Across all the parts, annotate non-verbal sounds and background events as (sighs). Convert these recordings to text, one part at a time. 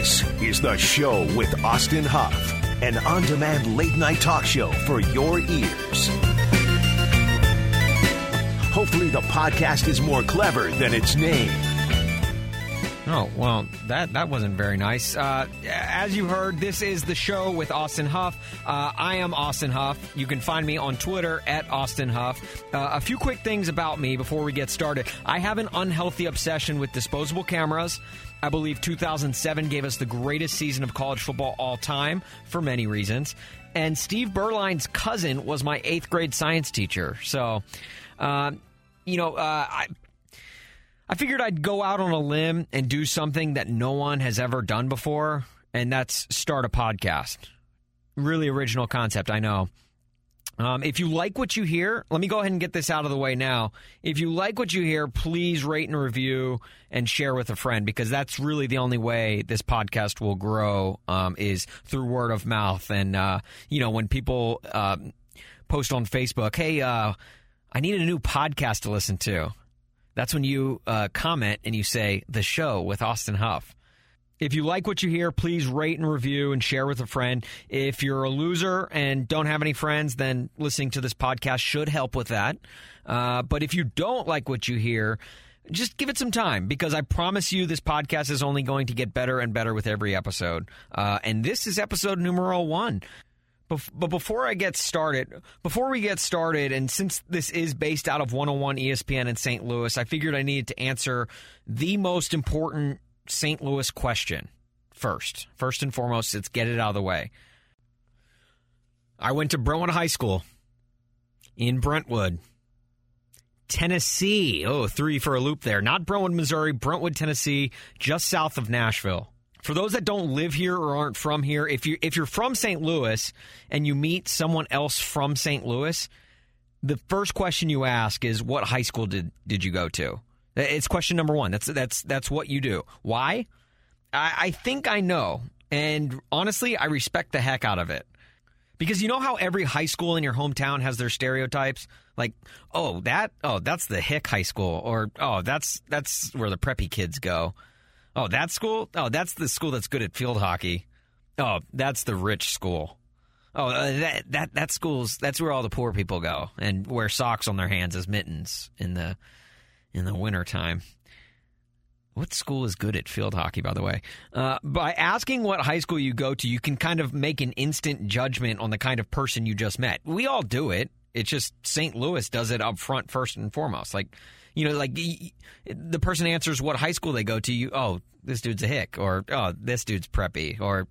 This is The Show with Austin Huff, an on demand late night talk show for your ears. Hopefully, the podcast is more clever than its name. Oh, well, that, that wasn't very nice. Uh, as you heard, this is the show with Austin Huff. Uh, I am Austin Huff. You can find me on Twitter at Austin Huff. Uh, a few quick things about me before we get started. I have an unhealthy obsession with disposable cameras. I believe 2007 gave us the greatest season of college football all time for many reasons. And Steve Berline's cousin was my eighth grade science teacher. So, uh, you know, uh, I I figured I'd go out on a limb and do something that no one has ever done before, and that's start a podcast. Really original concept, I know. Um, if you like what you hear, let me go ahead and get this out of the way now. If you like what you hear, please rate and review and share with a friend because that's really the only way this podcast will grow um, is through word of mouth. And, uh, you know, when people uh, post on Facebook, hey, uh, I need a new podcast to listen to that's when you uh, comment and you say the show with Austin Huff. If you like what you hear, please rate and review and share with a friend. If you're a loser and don't have any friends, then listening to this podcast should help with that. Uh, but if you don't like what you hear, just give it some time because I promise you this podcast is only going to get better and better with every episode. Uh, and this is episode numero one. But before I get started, before we get started, and since this is based out of 101 ESPN in St. Louis, I figured I needed to answer the most important St. Louis question first. First and foremost, let's get it out of the way. I went to Brentwood High School in Brentwood, Tennessee. Oh, three for a loop there. Not Brentwood, Missouri, Brentwood, Tennessee, just south of Nashville for those that don't live here or aren't from here, if you if you're from St. Louis and you meet someone else from St. Louis, the first question you ask is what high school did did you go to? It's question number one. That's that's that's what you do. Why? I, I think I know, and honestly, I respect the heck out of it. Because you know how every high school in your hometown has their stereotypes? Like, oh, that oh, that's the hick high school or oh, that's that's where the preppy kids go. Oh, that school? Oh, that's the school that's good at field hockey. Oh, that's the rich school. Oh, uh, that that that school's that's where all the poor people go and wear socks on their hands as mittens in the in the wintertime. What school is good at field hockey, by the way? Uh, by asking what high school you go to, you can kind of make an instant judgment on the kind of person you just met. We all do it. It's just St. Louis does it up front first and foremost. Like you know, like the person answers what high school they go to. You, oh, this dude's a hick, or oh, this dude's preppy, or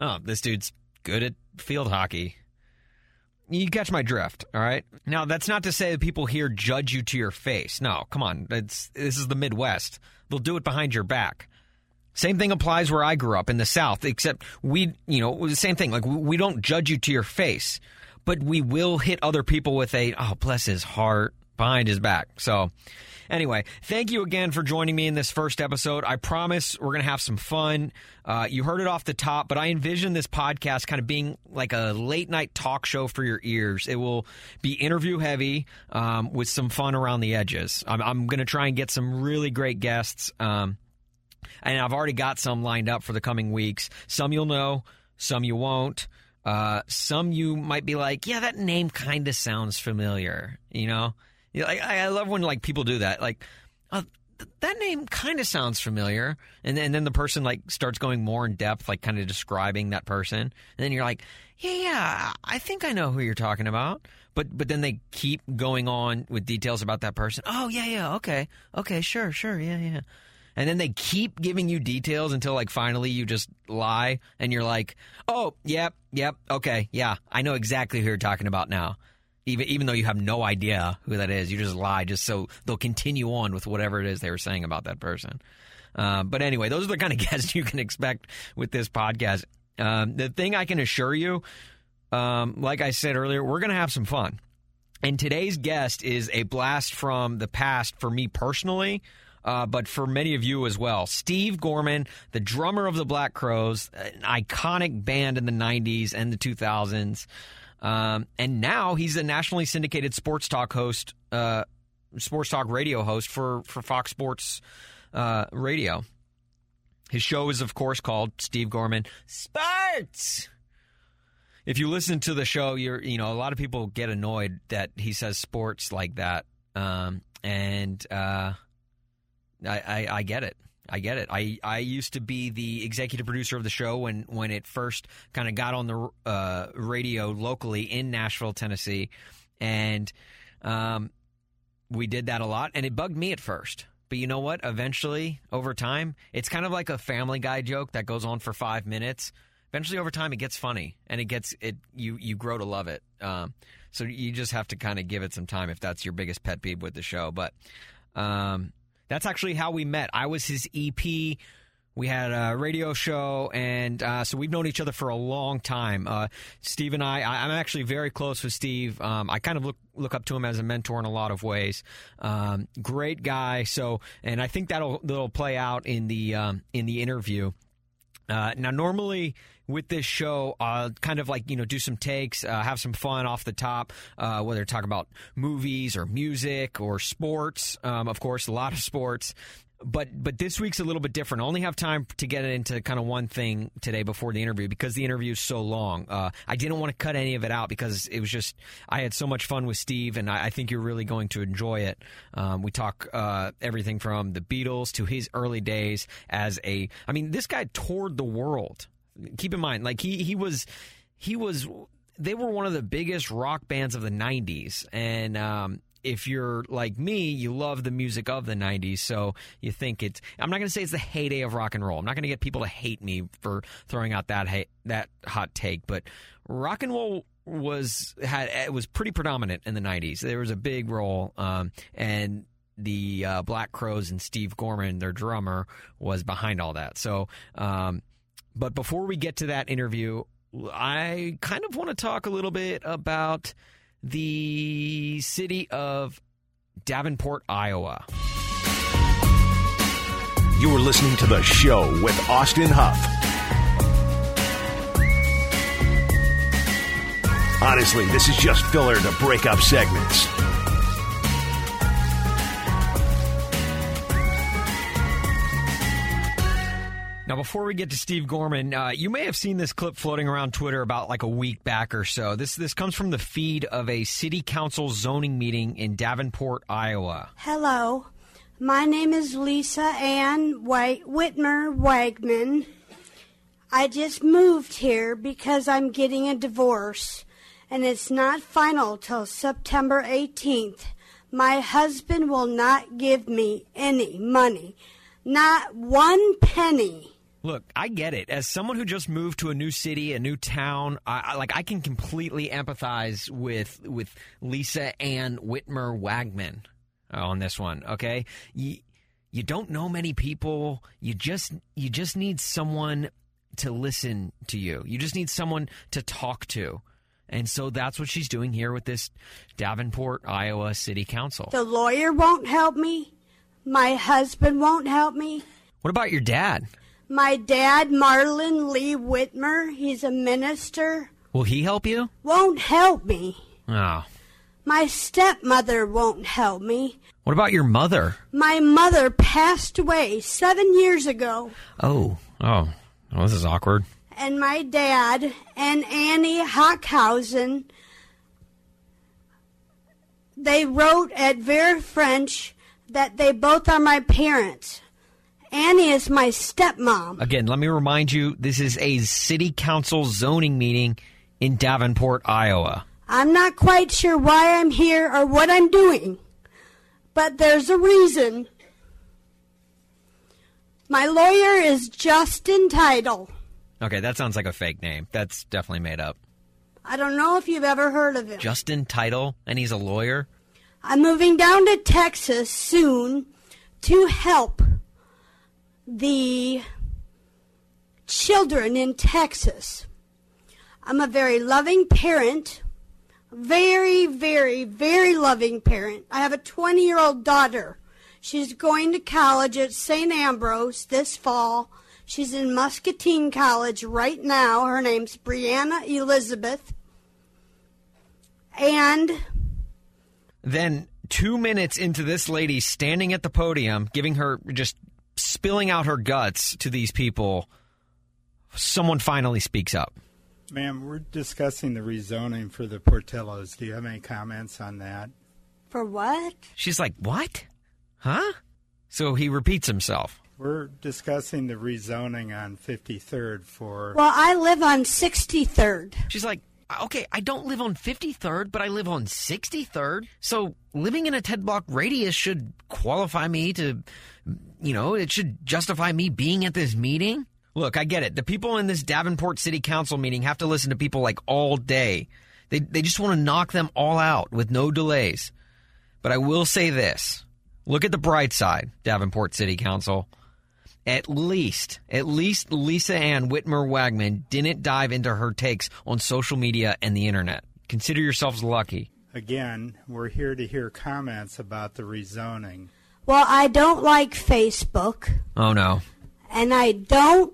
oh, this dude's good at field hockey. You catch my drift, all right? Now, that's not to say that people here judge you to your face. No, come on. It's, this is the Midwest. They'll do it behind your back. Same thing applies where I grew up in the South, except we, you know, the same thing. Like, we don't judge you to your face, but we will hit other people with a, oh, bless his heart, behind his back. So, anyway, thank you again for joining me in this first episode. I promise we're going to have some fun. Uh, you heard it off the top, but I envision this podcast kind of being like a late night talk show for your ears. It will be interview heavy um, with some fun around the edges. I'm, I'm going to try and get some really great guests. Um, and I've already got some lined up for the coming weeks. Some you'll know, some you won't. Uh, some you might be like, yeah, that name kind of sounds familiar, you know? You know, I, I love when like people do that. Like, uh, th- that name kind of sounds familiar, and then, and then the person like starts going more in depth, like kind of describing that person, and then you're like, yeah, yeah, I think I know who you're talking about. But but then they keep going on with details about that person. Oh yeah, yeah, okay, okay, sure, sure, yeah, yeah. And then they keep giving you details until like finally you just lie and you're like, oh, yep, yep, okay, yeah, I know exactly who you're talking about now even even though you have no idea who that is, you just lie just so they'll continue on with whatever it is they were saying about that person. Uh, but anyway, those are the kind of (laughs) guests you can expect with this podcast. Um, the thing I can assure you, um, like I said earlier, we're going to have some fun. And today's guest is a blast from the past for me personally. Uh, but for many of you as well. Steve Gorman, the drummer of the Black Crowes, an iconic band in the 90s and the 2000s. Um, and now he's a nationally syndicated sports talk host, uh, sports talk radio host for, for Fox Sports uh, Radio. His show is, of course, called Steve Gorman Sports. If you listen to the show, you're you know a lot of people get annoyed that he says sports like that, um, and uh, I, I I get it. I get it. I, I used to be the executive producer of the show when, when it first kind of got on the uh, radio locally in Nashville, Tennessee, and um, we did that a lot, and it bugged me at first. But you know what? Eventually, over time, it's kind of like a Family Guy joke that goes on for five minutes. Eventually, over time, it gets funny, and it gets it. You you grow to love it. Um, so you just have to kind of give it some time if that's your biggest pet peeve with the show. But um, that's actually how we met. I was his EP. We had a radio show, and uh, so we've known each other for a long time. Uh, Steve and I, I, am actually very close with Steve. Um, I kind of look look up to him as a mentor in a lot of ways. Um, great guy. So, and I think that'll that'll play out in the um, in the interview. Uh, now, normally with this show, uh, kind of like you know, do some takes, uh, have some fun off the top, uh, whether talk about movies or music or sports. Um, of course, a lot of sports. But but this week's a little bit different. I only have time to get into kind of one thing today before the interview because the interview is so long. Uh, I didn't want to cut any of it out because it was just I had so much fun with Steve, and I, I think you're really going to enjoy it. Um, we talk uh, everything from the Beatles to his early days as a. I mean, this guy toured the world keep in mind, like he he was he was they were one of the biggest rock bands of the '90s, and um, if you're like me, you love the music of the 90s, so you think it's. I'm not going to say it's the heyday of rock and roll. I'm not going to get people to hate me for throwing out that ha- that hot take, but rock and roll was had it was pretty predominant in the 90s. There was a big role, um, and the uh, Black Crowes and Steve Gorman, their drummer, was behind all that. So. Um, but before we get to that interview, I kind of want to talk a little bit about the city of Davenport, Iowa. You are listening to the show with Austin Huff. Honestly, this is just filler to break up segments. Now, before we get to Steve Gorman, uh, you may have seen this clip floating around Twitter about like a week back or so. This this comes from the feed of a city council zoning meeting in Davenport, Iowa. Hello, my name is Lisa Ann White- Whitmer Wagman. I just moved here because I'm getting a divorce, and it's not final till September 18th. My husband will not give me any money, not one penny. Look, I get it. As someone who just moved to a new city, a new town, I, I, like I can completely empathize with with Lisa Ann Whitmer Wagman uh, on this one. Okay, you you don't know many people. You just you just need someone to listen to you. You just need someone to talk to. And so that's what she's doing here with this Davenport, Iowa City Council. The lawyer won't help me. My husband won't help me. What about your dad? My dad, Marlon Lee Whitmer, he's a minister, Will he help you? won't help me. Oh. My stepmother won't help me. What about your mother? My mother passed away seven years ago. Oh. Oh. Well, this is awkward. And my dad and Annie Hockhausen, they wrote at Vera French that they both are my parents. Annie is my stepmom. Again, let me remind you this is a city council zoning meeting in Davenport, Iowa. I'm not quite sure why I'm here or what I'm doing, but there's a reason. My lawyer is Justin Title. Okay, that sounds like a fake name. That's definitely made up. I don't know if you've ever heard of him. Justin Title, and he's a lawyer? I'm moving down to Texas soon to help the children in Texas. I'm a very loving parent, very, very, very loving parent. I have a 20 year old daughter. She's going to college at St. Ambrose this fall. She's in Muscatine College right now. Her name's Brianna Elizabeth. And Then, two minutes into this lady standing at the podium, giving her just spilling out her guts to these people, someone finally speaks up. Ma'am, we're discussing the rezoning for the Portillos. Do you have any comments on that? For what? She's like, What? Huh? So he repeats himself. We're discussing the rezoning on 53rd for. Well, I live on 63rd. She's like, okay, I don't live on 53rd, but I live on 63rd. So living in a 10 block radius should qualify me to, you know, it should justify me being at this meeting. Look, I get it. The people in this Davenport City Council meeting have to listen to people like all day. They, they just want to knock them all out with no delays. But I will say this look at the bright side, Davenport City Council at least, at least Lisa Ann Whitmer Wagman didn't dive into her takes on social media and the internet. Consider yourselves lucky. Again, we're here to hear comments about the rezoning. Well, I don't like Facebook, Oh no. and I don't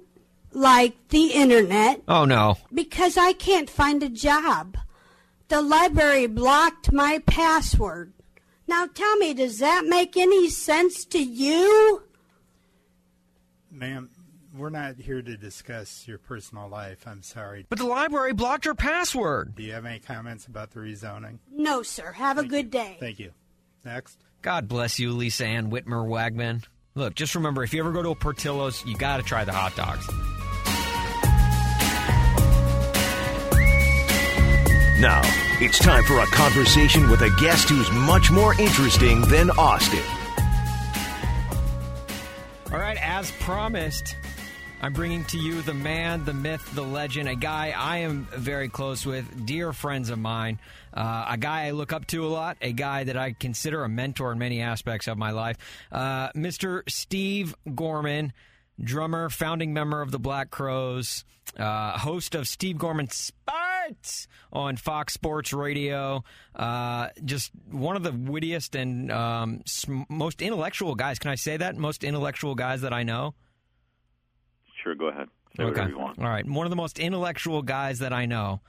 like the internet Oh no. because I can't find a job. The library blocked my password. Now tell me, does that make any sense to you? Ma'am, we're not here to discuss your personal life. I'm sorry. But the library blocked your password. Do you have any comments about the rezoning? No, sir. Have a good day. Thank you. Next. God bless you, Lisa Ann Whitmer Wagman. Look, just remember if you ever go to a Portillo's, you got to try the hot dogs. Now, it's time for a conversation with a guest who's much more interesting than Austin. All right, as promised, I'm bringing to you the man, the myth, the legend, a guy I am very close with, dear friends of mine, uh, a guy I look up to a lot, a guy that I consider a mentor in many aspects of my life, uh, Mr. Steve Gorman, drummer, founding member of the Black Crowes, uh, host of Steve Gorman Sports on Fox Sports Radio. Uh, just one of the wittiest and um, most intellectual guys. Can I say that? Most intellectual guys that I know. Sure, go ahead. Say whatever you want. All right. One of the most intellectual guys that I know,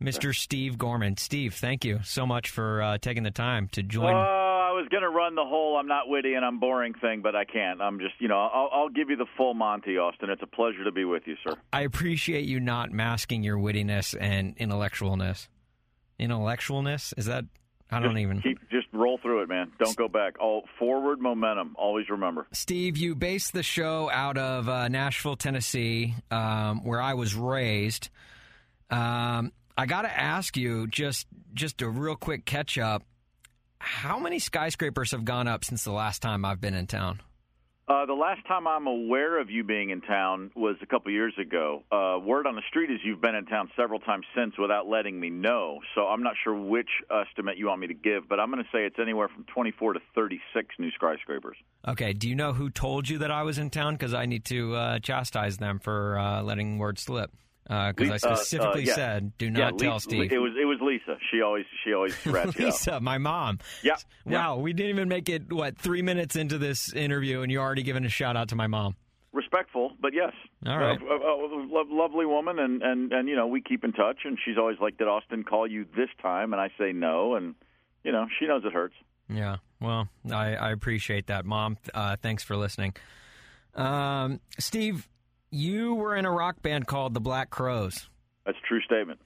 Mr. Steve Gorman. Steve, thank you so much for uh, taking the time to join. Oh, I was going to run the whole "I'm not witty and I'm boring" thing, but I can't. I'm just, you know, I'll, I'll give you the full Monty Austin. It's a pleasure to be with you, sir. I appreciate you not masking your wittiness and intellectualness. Intellectualness is that? I don't just even. keep just roll through it, man. Don't go back. All forward momentum. Always remember. Steve, you based the show out of uh, Nashville, Tennessee, um, where I was raised. Um, I got to ask you just just a real quick catch up. How many skyscrapers have gone up since the last time I've been in town? Uh, the last time I'm aware of you being in town was a couple years ago. Uh, word on the street is you've been in town several times since without letting me know. So I'm not sure which estimate you want me to give, but I'm going to say it's anywhere from 24 to 36 new skyscrapers. Okay. Do you know who told you that I was in town? Because I need to uh, chastise them for uh, letting word slip. Because I Lisa- uh, specifically uh, yeah. said, "Do yeah, not tell Lisa, Steve." It was it was Lisa. She always she always. (laughs) Lisa, my mom. Yeah, yeah. Wow, we didn't even make it what three minutes into this interview, and you're already giving a shout out to my mom. respectful, but yes. All right. Uh, uh, uh, lo- lovely woman, and, and, and, you know, we keep in touch, and she's always like, Did Austin call you this time? And I say no, and, you know, she knows it hurts. Yeah, well, I, I appreciate that, mom. Uh, thanks for listening. Um, Steve, you were in a rock band called the Black Crowes. That's a true statement.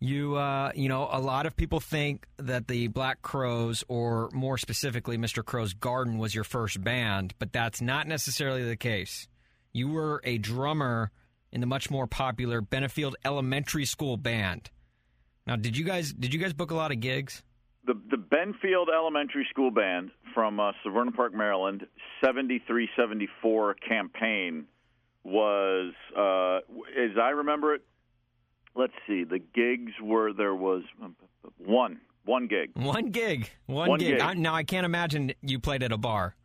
You, uh, you know, a lot of people think that the Black Crowes, or more specifically, Mr. Crowe's Garden, was your first band, but that's not necessarily the case. You were a drummer in the much more popular Benfield Elementary School band. Now, did you guys did you guys book a lot of gigs? The, the Benfield Elementary School Band from uh, Severna Park, Maryland, seventy three seventy four campaign was, uh, as I remember it, let's see, the gigs were there was one, one gig. One gig, one, One gig. gig. I, now I can't imagine you played at a bar.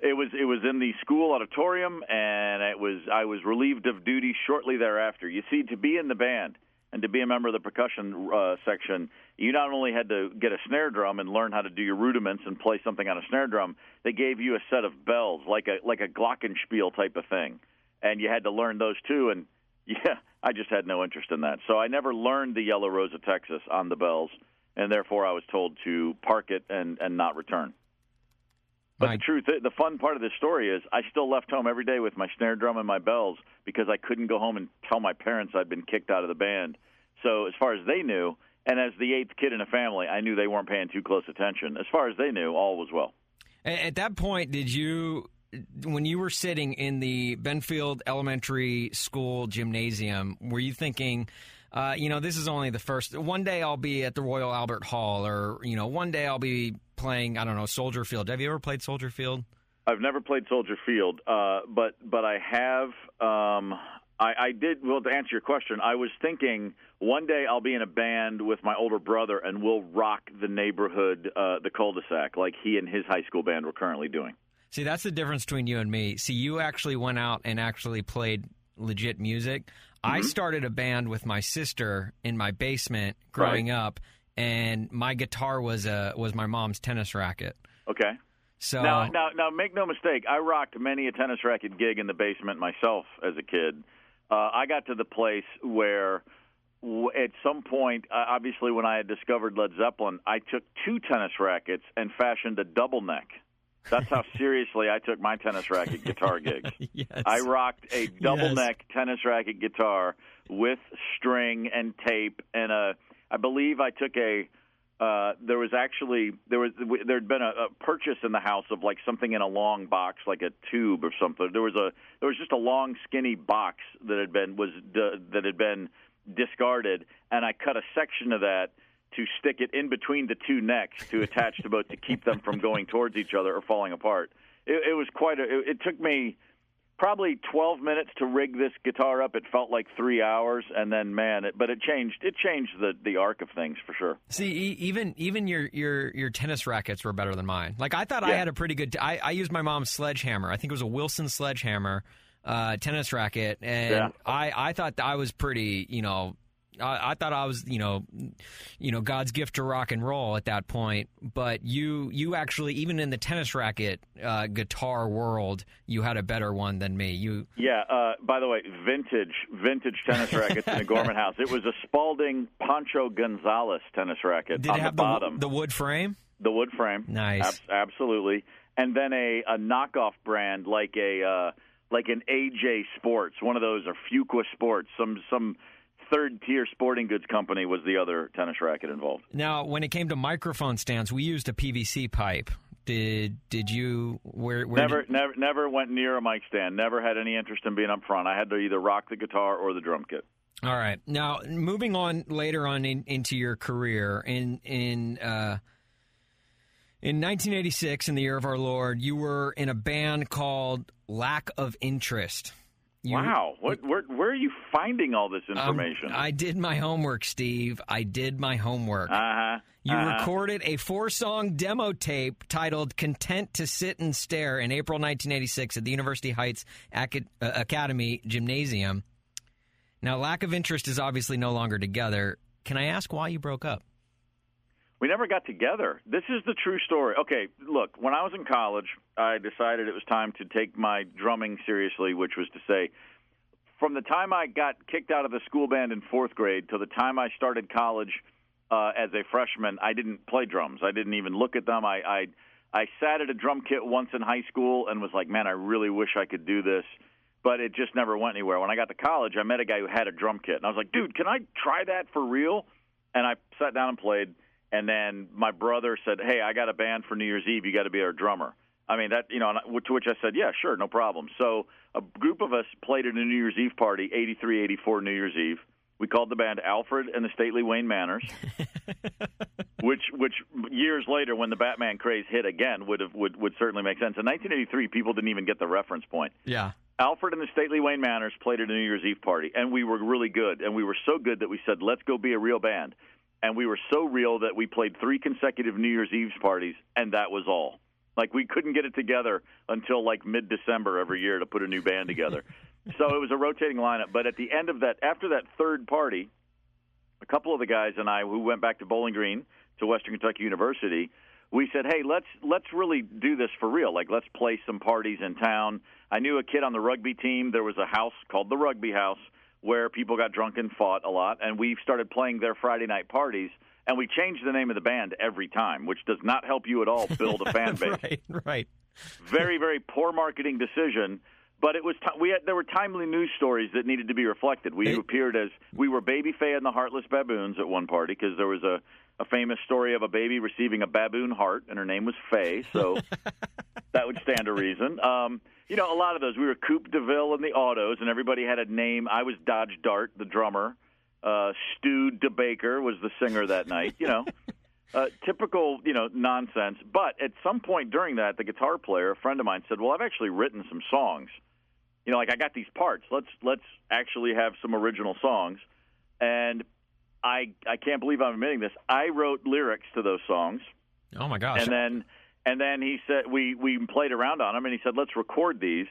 It was it was in the school auditorium, and it was I was relieved of duty shortly thereafter. You see, to be in the band and to be a member of the percussion uh, section, you not only had to get a snare drum and learn how to do your rudiments and play something on a snare drum, they gave you a set of bells, like a like a glockenspiel type of thing, and you had to learn those too. And (laughs) yeah, I just had no interest in that, so I never learned the Yellow Rose of Texas on the bells, and therefore I was told to park it and and not return. But the truth, the fun part of this story is, I still left home every day with my snare drum and my bells because I couldn't go home and tell my parents I'd been kicked out of the band. So as far as they knew, and as the eighth kid in a family, I knew they weren't paying too close attention. As far as they knew, all was well. At that point, did you, when you were sitting in the Benfield Elementary School gymnasium, were you thinking, uh, you know, this is only the first. One day I'll be at the Royal Albert Hall, or you know, one day I'll be playing. I don't know, Soldier Field. Have you ever played Soldier Field? I've never played Soldier Field, uh, but but I have. Um, I, I did. Well, to answer your question, I was thinking one day I'll be in a band with my older brother and we'll rock the neighborhood, uh, the cul-de-sac, like he and his high school band were currently doing. See, that's the difference between you and me. See, you actually went out and actually played legit music. I started a band with my sister in my basement growing up, and my guitar was a was my mom's tennis racket. Okay. So Now, now, now, make no mistake. I rocked many a tennis racket gig in the basement myself as a kid. Uh, I got to the place where, at some point, uh, obviously, when I had discovered Led Zeppelin, I took two tennis rackets and fashioned a double neck. That's how seriously I took my tennis racket guitar gigs. (laughs) yes. I rocked a double Yes. neck tennis racket guitar with string and tape and a. I believe I took a. Uh, there was actually there was there had been a, a purchase in the house of like something in a long box, like a tube or something. There was a there was just a long skinny box that had been was d- that had been discarded, and I cut a section of that to stick it in between the two necks to attach the boat to keep them from going towards each other or falling apart. It, it was quite a. It, it took me probably 12 minutes to rig this guitar up. It felt like three hours, and then man, it, but it changed. It changed the the arc of things for sure. See, e- even even your your your tennis rackets were better than mine. Like I thought I had a pretty good. I I used my mom's sledgehammer. I think it was a Wilson sledgehammer uh, tennis racket, and Yeah. I I thought I was pretty. You know, I, I thought I was you know, you know God's gift to rock and roll at that point. But you you actually even in the tennis racket uh, guitar world, you had a better one than me. You Yeah. Uh, by the way, vintage vintage tennis rackets in the Gorman (laughs) house. It was a Spalding Pancho Gonzalez tennis racket did on it have the the, bottom, the wood frame? the wood frame. Nice. Abs- absolutely. And then a, a knockoff brand like a uh, like an AJ Sports, one of those or Fuqua Sports, some some third tier sporting goods company was the other tennis racket involved. Now, when it came to microphone stands, we used a PVC pipe. Did did you where where Never, did- never, never went near a mic stand. Never had any interest in being up front. I had to either rock the guitar or the drum kit. All right. Now, moving on later on in, into your career in in uh, in 1986, in the year of our Lord, you were in a band called Lack of Interest. You- wow, what, where, where are you finding all this Um, information? I did my homework, Steve. I did my homework. uh huh. You recorded a four song demo tape titled Content to Sit and Stare in April 1986 at the University Heights Acad- uh, Academy Gymnasium. Now, lack of interest is obviously no longer together. Can I ask why you broke up? We never got together. This is the true story. Okay, look, when I was in college, I decided it was time to take my drumming seriously, which was to say, from the time I got kicked out of the school band in fourth grade to the time I started college uh, as a freshman, I didn't play drums. I didn't even look at them. I, I I sat at a drum kit once in high school and was like, man, I really wish I could do this. But it just never went anywhere. When I got to college, I met a guy who had a drum kit, and I was like, dude, can I try that for real? And I sat down and played. And then my brother said, "Hey, I got a band for New Year's Eve. You got to be our drummer." I mean that, you know. and I- To which I said, "Yeah, sure, no problem." So a group of us played at a New Year's Eve party, 83, 84 New Year's Eve. We called the band Alfred and the Stately Wayne Manners, (laughs) which which years later, when the Batman craze hit again, would have would would certainly make sense. In 1983, people didn't even get the reference point. Yeah. Alfred and the Stately Wayne Manners played at a New Year's Eve party, and we were really good. And we were so good that we said, let's go be a real band. And we were so real that we played three consecutive New Year's Eve parties, and that was all. Like, we couldn't get it together until like mid December every year to put a new band together. (laughs) so it was a rotating lineup. But at the end of that, after that third party, a couple of the guys and I, who went back to Bowling Green to Western Kentucky University, we said, "Hey, let's let's really do this for real. Like, let's play some parties in town." I knew a kid on the rugby team. There was a house called the Rugby House where people got drunk and fought a lot, and we started playing their Friday night parties. And we changed the name of the band every time, which does not help you at all build a (laughs) fan base. right, right. very very poor marketing decision. But it was t- we had there were timely news stories that needed to be reflected. We appeared as we were Baby Faye and the Heartless Baboons at one party because there was a a famous story of a baby receiving a baboon heart, and her name was Faye. So (laughs) that would stand to reason. Um, you know, a lot of those. We were Coupe DeVille in the autos, and everybody had a name. I was Dodge Dart, the drummer. Uh, Stu DeBaker was the singer that night. You know, (laughs) uh, typical, you know, nonsense. But at some point during that, the guitar player, a friend of mine, said, "Well, I've actually written some songs. You know, like I got these parts. Let's let's actually have some original songs." And I I can't believe I'm admitting this. I wrote lyrics to those songs. Oh my gosh. and then and then he said we we played around on them and he said let's record these.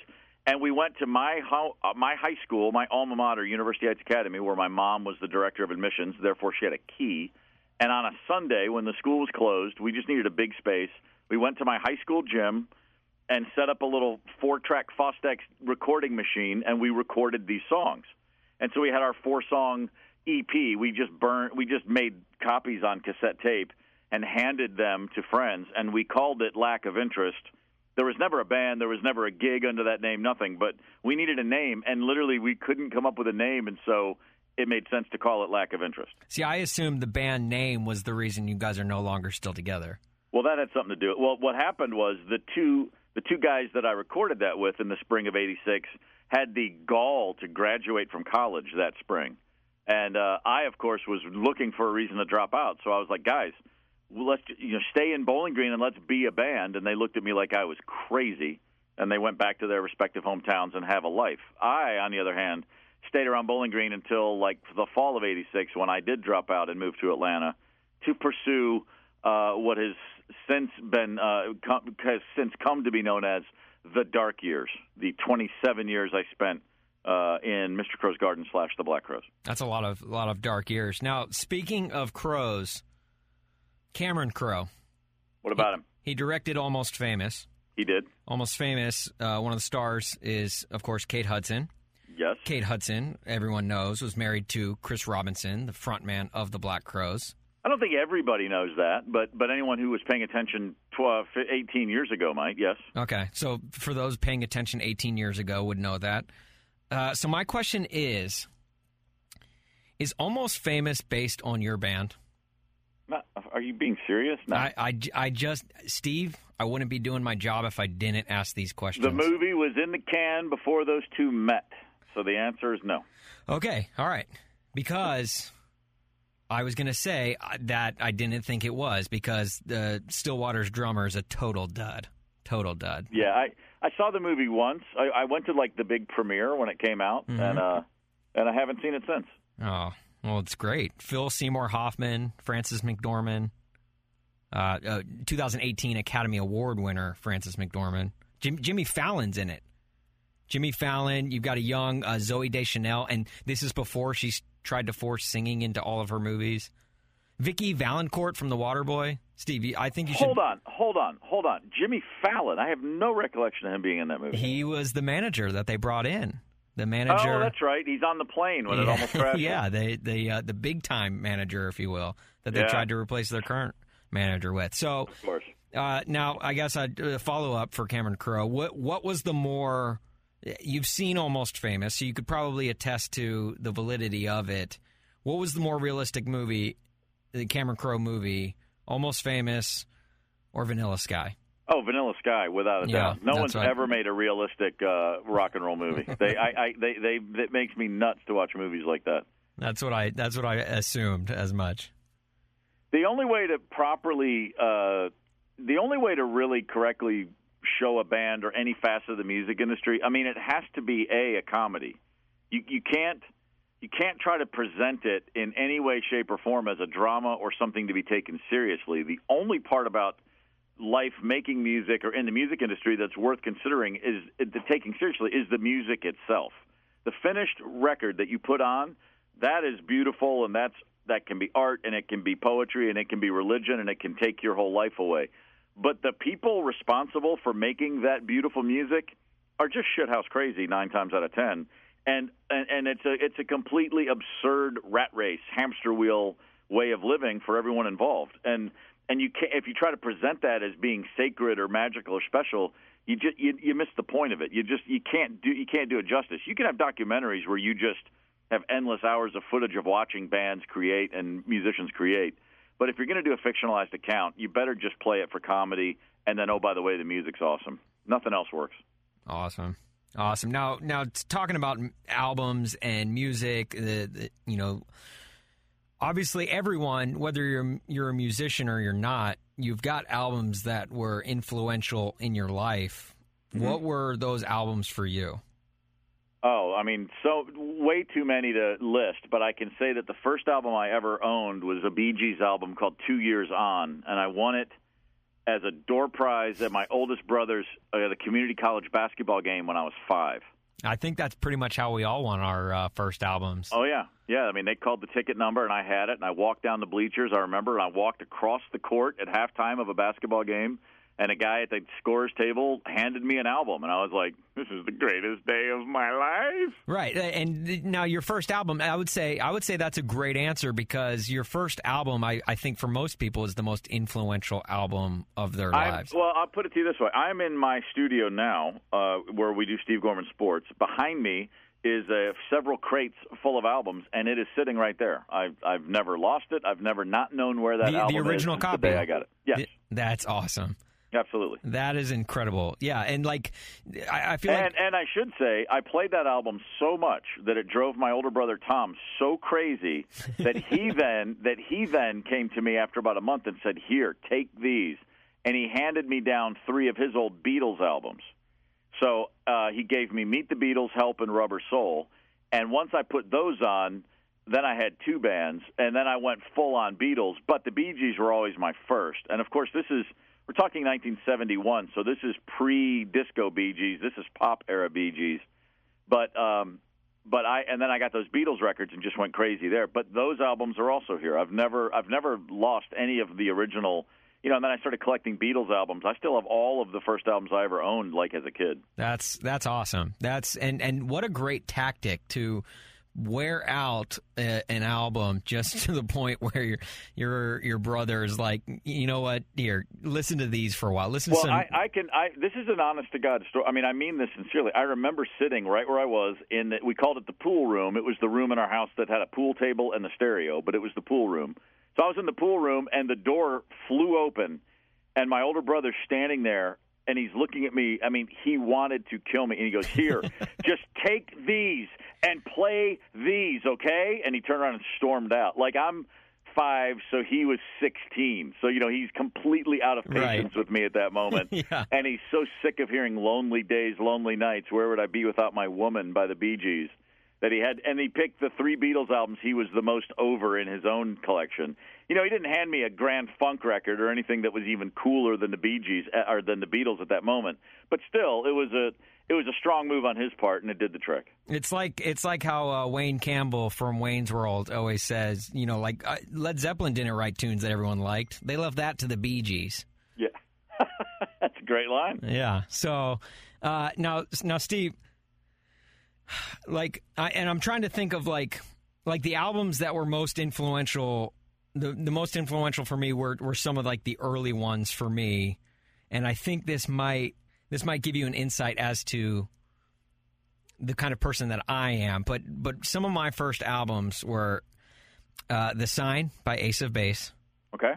And we went to my ho- uh, my high school my alma mater University Heights Academy where my mom was the director of admissions. Therefore she had a key. And on a Sunday when the school was closed we just needed a big space. We went to my high school gym and set up a little four track Fostex recording machine and we recorded these songs. And so we had our four song EP. We just burned. We just made copies on cassette tape and handed them to friends, and we called it Lack of Interest. There was never a band, there was never a gig under that name, nothing. But we needed a name, and literally we couldn't come up with a name, and so it made sense to call it Lack of Interest. See, I assumed the band name was the reason you guys are no longer still together. Well, that had something to do. Well, what happened was the two the two guys that I recorded that with in the spring of '86 had the gall to graduate from college that spring, and uh, I, of course, was looking for a reason to drop out. So I was like, guys, let's you know stay in Bowling Green and let's be a band. And they looked at me like I was crazy, and they went back to their respective hometowns and have a life. I, on the other hand, stayed around Bowling Green until like the fall of '86 when I did drop out and move to Atlanta to pursue uh, what has since been uh, come, has since come to be known as the dark years, the 27 years I spent uh, in Mr. Crowe's Garden slash the Black Crowes. That's a lot of a lot of dark years. Now, speaking of crows, Cameron Crowe, What about him? he directed Almost Famous. He did. Almost Famous, uh, one of the stars is, of course, Kate Hudson. Yes. Kate Hudson, everyone knows, was married to Chris Robinson, the frontman of the Black Crows. I don't think everybody knows that, but but anyone who was paying attention 12, 18 years ago might. Yes. Okay, so for those paying attention 18 years ago would know that. Uh, so my question is: Is Almost Famous based on your band? Not, are you being serious? No. I, I, I just, Steve, I wouldn't be doing my job if I didn't ask these questions. the movie was in the can before those two met, so the answer is no. Okay, all right. Because I was going to say uh, that I didn't think it was because the Stillwater's drummer is a total dud. Total dud. Yeah, I I saw the movie once. I, I went to like the big premiere when it came out, Mm-hmm. and uh, and I haven't seen it since. Oh, well, it's great. Phil Seymour Hoffman, Frances McDormand, uh, uh, 2018 Academy Award winner Frances McDormand. Jim, Jimmy Fallon's in it. Jimmy Fallon, you've got a young uh, Zooey Deschanel, and this is before she's tried to force singing into all of her movies. Vicki Vallencourt from The Waterboy. Steve, I think you should. Hold on, hold on, hold on. Jimmy Fallon. I have no recollection of him being in that movie. He was the manager that they brought in. The manager. Oh, that's right. He's on the plane when it yeah, almost crashed. (laughs) yeah, they they uh, the big time manager, if you will, that they Yeah. tried to replace their current manager with. So of course. uh, now, I guess I'd uh, follow up for Cameron Crowe. What what was the more? You've seen Almost Famous, so you could probably attest to the validity of it. What was the more realistic movie, the Cameron Crowe movie, Almost Famous, or Vanilla Sky? Oh, Vanilla Sky, without a Yeah, doubt. No one's what- ever made a realistic uh, rock and roll movie. they, I, I, they, they, it makes me nuts to watch movies like that. That's what I that's what I assumed as much. The only way to properly, uh, the only way to really correctly show a band or any facet of the music industry, I mean, it has to be a a comedy. You you can't you can't try to present it in any way, shape, or form as a drama or something to be taken seriously. The only part about life making music or in the music industry that's worth considering is the taking seriously is the music itself. The finished record that you put on, that is beautiful and that's that can be art and it can be poetry and it can be religion and it can take your whole life away. But the people responsible for making that beautiful music are just shithouse crazy 9 times out of 10. And and, and it's a it's a completely absurd rat race, hamster wheel way of living for everyone involved. And and you can if you try to present that as being sacred or magical or special, you just you, you miss the point of it. You just you can't do you can't do it justice. You can have documentaries where you just have endless hours of footage of watching bands create and musicians create. But if you're going to do a fictionalized account, you better just play it for comedy. And then, oh, by the way, the music's awesome. Nothing else works. Awesome. Awesome. Now, now talking about albums and music, the, the, you know, obviously everyone, whether you're you're a musician or you're not, you've got albums that were influential in your life. Mm-hmm. What were those albums for you? Oh, I mean, so way too many to list, but I can say that the first album I ever owned was a Bee Gees album called Two Years On, and I won it as a door prize at my oldest brother's uh, the community college basketball game when I was five. I think that's pretty much how we all won our uh, first albums. Oh yeah, yeah. I mean, they called the ticket number, and I had it, and I walked down the bleachers. I remember, and I walked across the court at halftime of a basketball game and a guy at the scores table handed me an album, and I was like, "This is the greatest day of my life." Right, and now your first album, I would say, I would say that's a great answer because your first album, I, I think for most people, is the most influential album of their I'm, lives. Well, I'll put it to you this way: I'm in my studio now, uh, where we do Steve Gorman Sports. Behind me is uh, several crates full of albums, and it is sitting right there. I've I've never lost it. I've never not known where that the, album the original is copy. The I got it. Yes, that's awesome. Absolutely. That is incredible. Yeah, and like I, I feel and, like and I should say I played that album so much that it drove my older brother Tom so crazy (laughs) that he then that he then came to me after about a month and said, "Here, take these." And he handed me down three of his old Beatles albums. So uh, he gave me Meet the Beatles, Help, and Rubber Soul. And once I put those on, then I had two bands, and then I went full on Beatles. But the Bee Gees were always my first. And of course, this is we're talking 1971, so this is pre-disco Bee Gees. This is pop era Bee Gees. But um, but I and then I got those Beatles records and just went crazy there. But those albums are also here. I've never I've never lost any of the original. You know, and then I started collecting Beatles albums. I still have all of the first albums I ever owned, like as a kid. That's that's awesome. That's and and what a great tactic to wear out a, an album just to the point where your your your brother is like, you know what? Here, listen to these for a while. Listen. Well, to some... I, I can. I this is an honest to God story. I mean, I mean this sincerely. I remember sitting right where I was in. The, we called it the pool room. It was the room in our house that had a pool table and the stereo, but it was the pool room. So I was in the pool room, and the door flew open, and my older brother standing there and he's looking at me. I mean, he wanted to kill me. And he goes, "Here, (laughs) just take these and play these, okay?" And he turned around and stormed out. Like I'm five, so he was sixteen. So you know, he's completely out of patience Right. with me at that moment. (laughs) Yeah. And he's so sick of hearing "Lonely Days, Lonely Nights." Where would I be without my woman by the Bee Gees? That he had, and he picked the three Beatles albums he was the most over in his own collection. You know, he didn't hand me a Grand Funk record or anything that was even cooler than the Bee Gees uh, or than the Beatles at that moment. But still, it was a it was a strong move on his part, and it did the trick. It's like it's like how uh, Wayne Campbell from Wayne's World always says, you know, like uh, Led Zeppelin didn't write tunes that everyone liked. They left that to the Bee Gees. Yeah, (laughs) that's a great line. Yeah. So uh, now, now, Steve, (sighs) like, I, and I'm trying to think of like, like the albums that were most influential. The the most influential for me were were some of like the early ones for me, and I think this might this might give you an insight as to the kind of person that I am. But but some of my first albums were uh, The Sign by Ace of Base, Okay.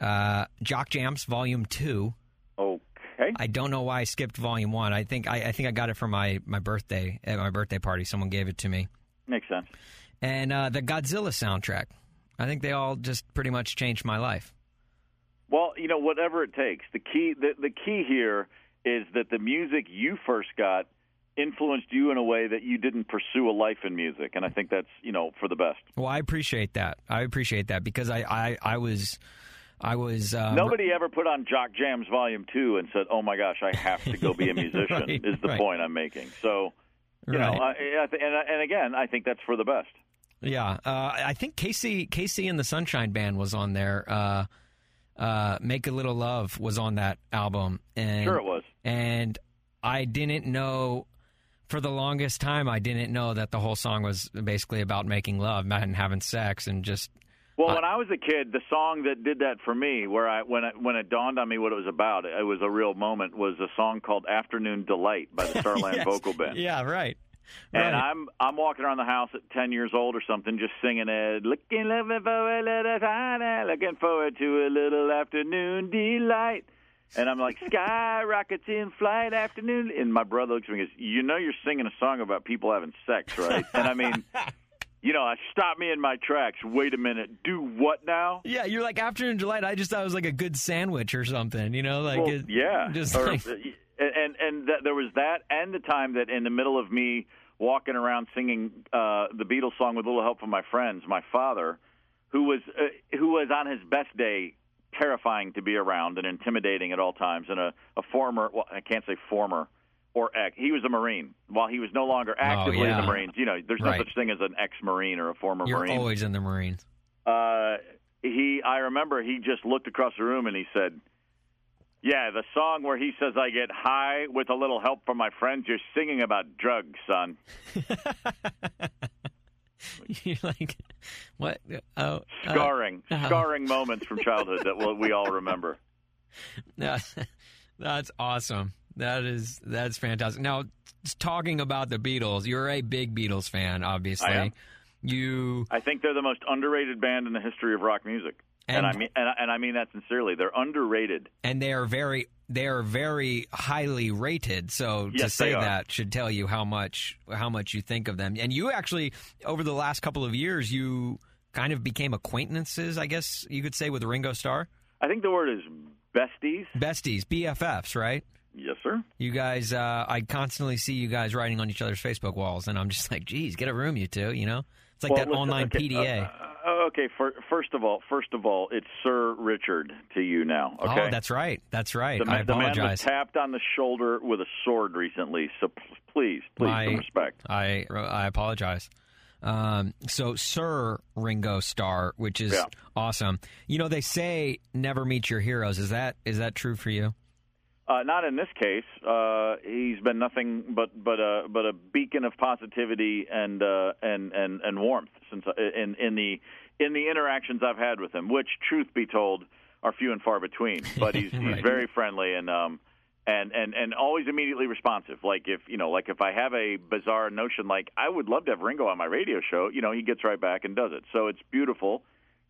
uh, Jock Jams Volume Two. Okay. I don't know why I skipped volume one. I think I, I think I got it for my, my birthday at my birthday party. Someone gave it to me, Makes sense. and uh, the Godzilla soundtrack. I think they all just pretty much changed my life. Well, you know, whatever it takes. The key the, the key here is that the music you first got influenced you in a way that you didn't pursue a life in music, and I think that's you know for the best. Well, I appreciate that. I appreciate that because I I, I was I was uh, Nobody ever put on Jock Jams Volume Two and said, "Oh my gosh, I have to go be a (laughs) musician." Right, is the right. point I'm making? So, you know, I, I th- and and again, I think that's for the best. Yeah, uh, I think KC KC and the Sunshine Band was on there. Uh, uh, Make a Little Love was on that album, and Sure, it was. And I didn't know for the longest time. I didn't know that the whole song was basically about making love and having sex, and just Well, when I was a kid, the song that did that for me, where I when it, when it dawned on me what it was about, it was a real moment. Was a song called "Afternoon Delight" by the (laughs) Starland Yes. Vocal Band. Yeah, right. And I'm I'm walking around the house at ten years old or something, just singing it, looking looking for a little time, looking forward to a little afternoon delight. And I'm like, (laughs) skyrockets in flight, afternoon. And my brother looks at me and goes, "You know, you're singing a song about people having sex, right?" And I mean, (laughs) you know, I stopped me in my tracks. Wait a minute, do what now? Yeah, you're like afternoon delight. I just thought it was like a good sandwich or something. You know, like Well, it, yeah, just Or- like uh, and and that, there was that, and the time that in the middle of me walking around singing uh, the Beatles song with a little help from my friends, my father, who was uh, who was on his best day, terrifying to be around and intimidating at all times, and a, a former, well, I can't say former. Or ex, he was a Marine. While he was no longer actively in Oh, yeah. the Marines, you know, there's no Right. such thing as an ex-Marine or a former you're Marine always in the Marines. uh, he I remember he just looked across the room and he said, "Yeah, the song where he says I get high with a little help from my friends. You're singing about drugs, son." (laughs) you're like, what? Oh, uh, Scarring, uh-huh. scarring moments from childhood that we'll, we all remember. (laughs) Yeah, that's awesome. That is that's fantastic. Now, talking about the Beatles, you're a big Beatles fan, obviously. I am. You I think they're the most underrated band in the history of rock music, and, And- I mean and, I- and I mean that sincerely. They're underrated. and they are very they are very highly rated. So to say that should tell you how much how much you think of them. And you actually over the last couple of years, you kind of became acquaintances, I guess you could say, with Ringo Starr. I think the word is besties. Besties, BFFs, right? Yes, sir. You guys, uh, I constantly see you guys writing on each other's Facebook walls, and I'm just like, geez, get a room, you two. You know, it's like Well, that listen, online okay, PDA. uh, okay, for, first of all, first of all, it's Sir Richard to you now. Okay, Oh, that's right. That's right. The, I the man was apologize. tapped on the shoulder with a sword recently, so please, please, some respect. I I apologize. Um, so Sir Ringo Starr, which is Yeah. awesome. You know, they say never meet your heroes. Is that is that true for you? Uh, not in this case. Uh, he's been nothing but but a but a beacon of positivity and uh, and and and warmth since uh, in in the in the interactions I've had with him, which, truth be told, are few and far between. (laughs) But he's he's very friendly and um and and and always immediately responsive. Like if you know, like if I have a bizarre notion, like I would love to have Ringo on my radio show, you know, he gets right back and does it. So it's beautiful,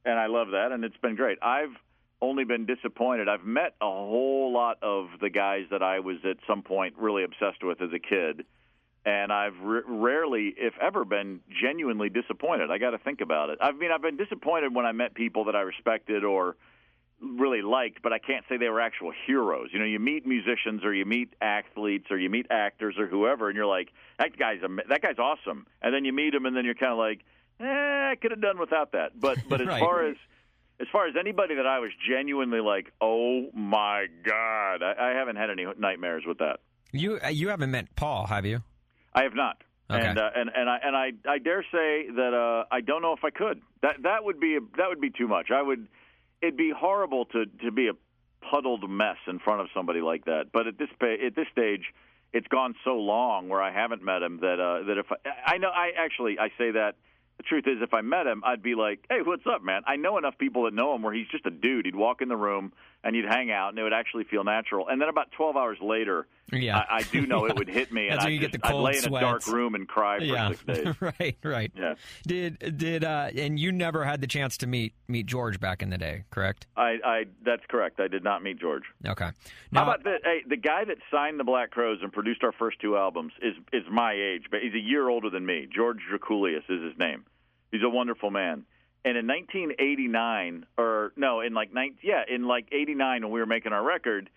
and I love that, and it's been great. I've only been disappointed. I've met a whole lot of the guys that I was at some point really obsessed with as a kid, and I've r- rarely, if ever, been genuinely disappointed. I got to think about it. I mean, I've been disappointed when I met people that I respected or really liked, but I can't say they were actual heroes. You know, you meet musicians or you meet athletes or you meet actors or whoever, and you're like, that guy's am- that guy's awesome, and then you meet him, and then you're kind of like, eh, I could have done without that. But but (laughs) as Right. far as as far as anybody that I was genuinely like, oh my god, I, I haven't had any nightmares with that. You uh, you haven't met Paul, have you? I have not. Okay. And uh, and and I and I I dare say that uh, I don't know if I could. That that would be a, that would be too much. I would. It'd be horrible to to be a puddled mess in front of somebody like that. But at this at this stage, it's gone so long where I haven't met him that uh, that if I, I know I actually I say that. The truth is, if I met him, I'd be like, "Hey, what's up, man?" I know enough people that know him where he's just a dude. He'd walk in the room and you'd hang out, and it would actually feel natural. And then about 12 hours later, Yeah. I, I do know it would hit me, (laughs) and That's when I'd, you get just, I'd lay in a dark room and cry for yeah. six days. (laughs) right. Right. Yeah. Did did uh, and you never had the chance to meet meet George back in the day, correct? I, I that's correct. I did not meet George. Okay. Now, How about the hey, the guy that signed the Black Crowes and produced our first two albums is is my age, but he's a year older than me. George Drakoulias is his name. He's a wonderful man. And in 1989, or no, in like 19, yeah, in like 89 when we were making our record,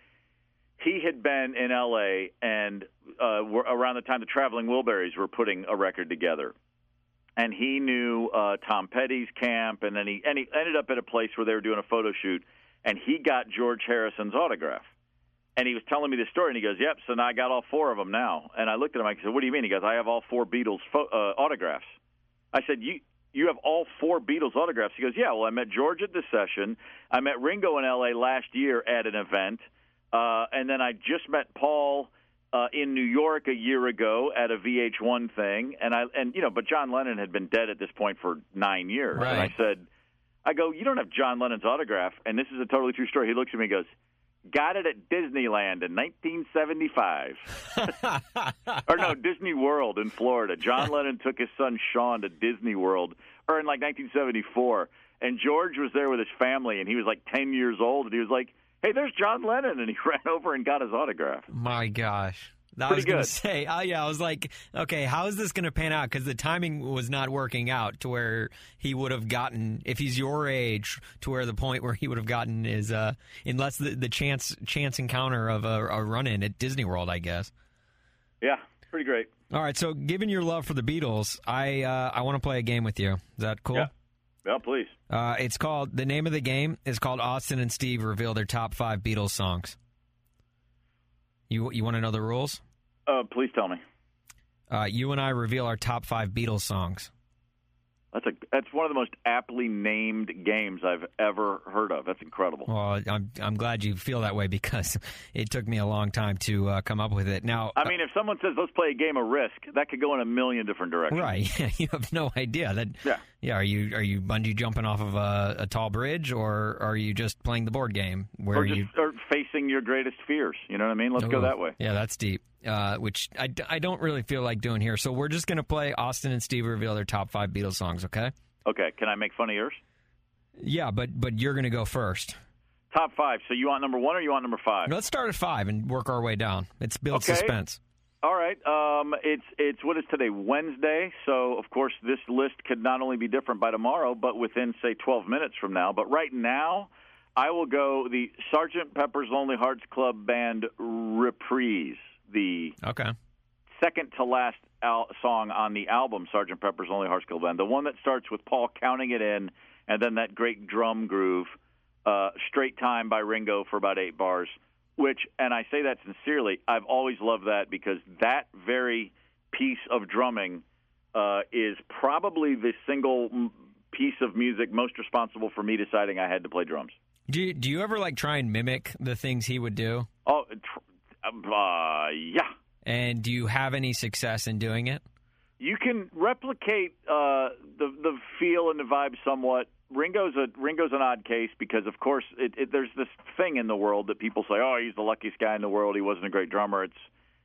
he had been in L.A. and uh, around the time the Traveling Wilburys were putting a record together. And he knew uh, Tom Petty's camp, and then he and he ended up at a place where they were doing a photo shoot, and he got George Harrison's autograph. And he was telling me the story, and he goes, "Yep." So now I got all four of them now. And I looked at him. I said, "What do you mean?" He goes, "I have all four Beatles pho- uh, autographs." I said, "You you have all four Beatles autographs?" He goes, "Yeah." Well, I met George at this session. I met Ringo in L.A. last year at an event, uh, and then I just met Paul uh, in New York a year ago at a VH1 thing. And I and you know, but John Lennon had been dead at this point for nine years. And I Right. said, I go, you don't have John Lennon's autograph, and this is a totally true story. He looks at me and goes, got it at Disneyland in 1975. (laughs) or no, Disney World in Florida. John Lennon took his son Sean to Disney World, or in like 1974, and George was there with his family, and he was like 10 years old, and he was like, hey, there's John Lennon, and he (laughs) ran over and got his autograph. My gosh. I Pretty was going to (laughs) say, oh yeah, I was like, okay, how is this going to pan out? Because the timing was not working out to where he would have gotten, if he's your age, to where the point where he would have gotten is, uh, unless the, the chance chance encounter of a, a run in at Disney World, I guess. Yeah, pretty great. All right, so given your love for the Beatles, I uh, I want to play a game with you. Is that cool? Yeah. Well, please. Uh, it's called the name of the game is called Austin and Steve reveal their top five Beatles songs. You you want to know the rules? Uh, please tell me. Uh, you and I reveal our top five Beatles songs. That's a that's one of the most aptly named games I've ever heard of. That's incredible. Well, I'm I'm glad you feel that way because (laughs) it took me a long time to uh, come up with it. Now, I mean, if someone says let's play a game of Risk, that could go in a million different directions. right? (laughs) you have no idea that. Yeah. Yeah. Are you are you bungee jumping off of a, a tall bridge, or are you just playing the board game where Or just you? or facing your greatest fears. You know what I mean? Let's go that way. Yeah, that's deep. Uh, which I don't really feel like doing here. So we're just gonna play Austin and Steve reveal their top five Beatles songs. Okay. Okay. Can I make fun of yours? Yeah, but but you're gonna go first. Top five. So you want number one or you want number five? Let's start at five and work our way down. It's build Okay. suspense. All right. Um, it's it's what is today? Wednesday. So of course this list could not only be different by tomorrow, but within say 12 minutes from now. But right now, I will go the Sergeant Pepper's Lonely Hearts Club Band reprise, the Okay. second to last al- song on the album Sergeant Pepper's Lonely Hearts Club Band, the one that starts with Paul counting it in, and then that great drum groove, uh, "Straight Time" by Ringo for about eight bars. Which, and I say that sincerely, I've always loved that because that very piece of drumming uh, is probably the single m- piece of music most responsible for me deciding I had to play drums. Do you, do you ever like try and mimic the things he would do? Oh, tr- uh, yeah. And do you have any success in doing it? you can replicate uh, the the feel and the vibe somewhat. Ringo's a Ringo's an odd case because, of course, it, it, there's this thing in the world that people say, "Oh, he's the luckiest guy in the world. He wasn't a great drummer." It's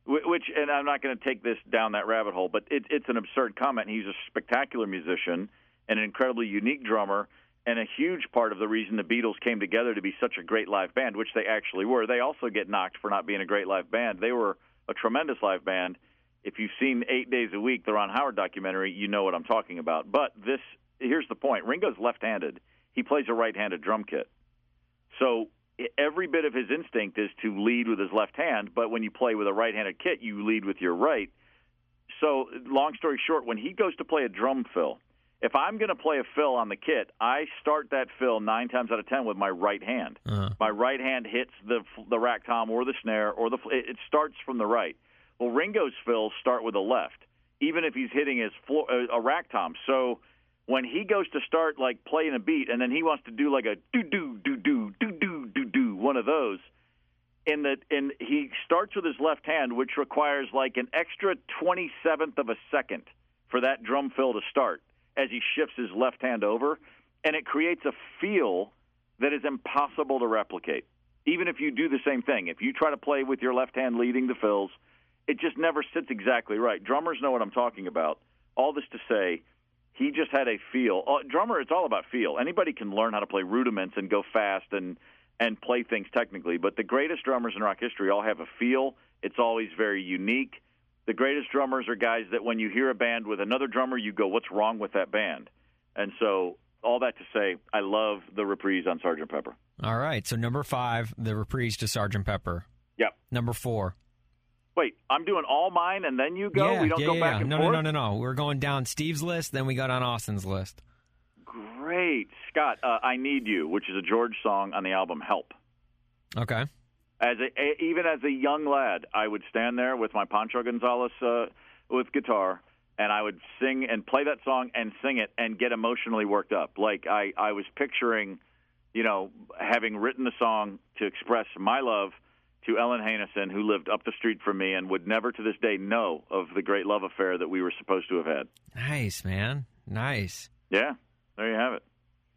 which, and I'm not going to take this down that rabbit hole, but it, it's an absurd comment. He's a spectacular musician and an incredibly unique drummer, and a huge part of the reason the Beatles came together to be such a great live band, which they actually were. They also get knocked for not being a great live band. They were a tremendous live band if you've seen Eight Days a Week, the Ron Howard documentary, you know what I'm talking about. But this, here's the point: Ringo's left-handed. He plays a right-handed drum kit, so every bit of his instinct is to lead with his left hand. But when you play with a right-handed kit, you lead with your right. So, long story short, when he goes to play a drum fill, if I'm going to play a fill on the kit, I start that fill nine times out of ten with my right hand. Uh, My right hand hits the the rack tom or the snare or the it it starts from the right. Well, Ringo's fills start with the left, even if he's hitting his floor, uh, a rack tom. So when he goes to start like playing a beat, and then he wants to do like a do do do do do do do do one of those, in the in he starts with his left hand, which requires like an extra twenty seventh of a second for that drum fill to start as he shifts his left hand over, and it creates a feel that is impossible to replicate. Even if you do the same thing, if you try to play with your left hand leading the fills, it just never sits exactly right. Drummers know what I'm talking about. All this to say, he just had a feel. Uh, drummer, it's all about feel. Anybody can learn how to play rudiments and go fast and and play things technically, but the greatest drummers in rock history all have a feel. It's always very unique. The greatest drummers are guys that when you hear a band with another drummer, you go, "What's wrong with that band?" And so, all that to say, I love the reprise on Sergeant Pepper. all right. So number five, the reprise to Sergeant Pepper. Yep. Number four. Wait, I'm doing all mine and then you go. yeah, we don't yeah, go yeah, back and no, forth. no, no, no, no. We're going down Steve's list, then we got on Austin's list. Great, Scott. Uh, I need you, which is a George song on the album Help. Okay. As a, a, even as a young lad, I would stand there with my Pancho Gonzalez uh, with guitar, and I would sing and play that song and sing it and get emotionally worked up. Like I, I was picturing, you know, having written the song to express my love to Ellen Hanison, who lived up the street from me and would never to this day know of the great love affair that we were supposed to have had. Nice, man. Nice. Yeah, there you have it.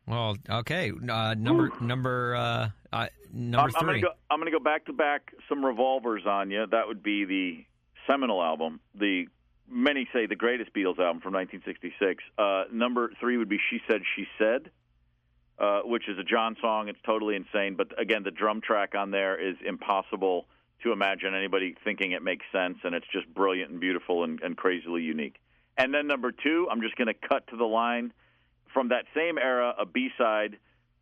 Well, okay. Uh, number number uh, uh, number I'm, I'm gonna three. go. I'm gonna go back to back some revolvers on you. That would be the seminal album. The many say the greatest Beatles album from 1966. Uh, number three would be "She Said She Said," uh, which is a John song. It's totally insane, but again, the drum track on there is impossible to imagine anybody thinking it makes sense, and it's just brilliant and beautiful and, and crazily unique. And then number two, I'm just going to cut to the line from that same era, a B side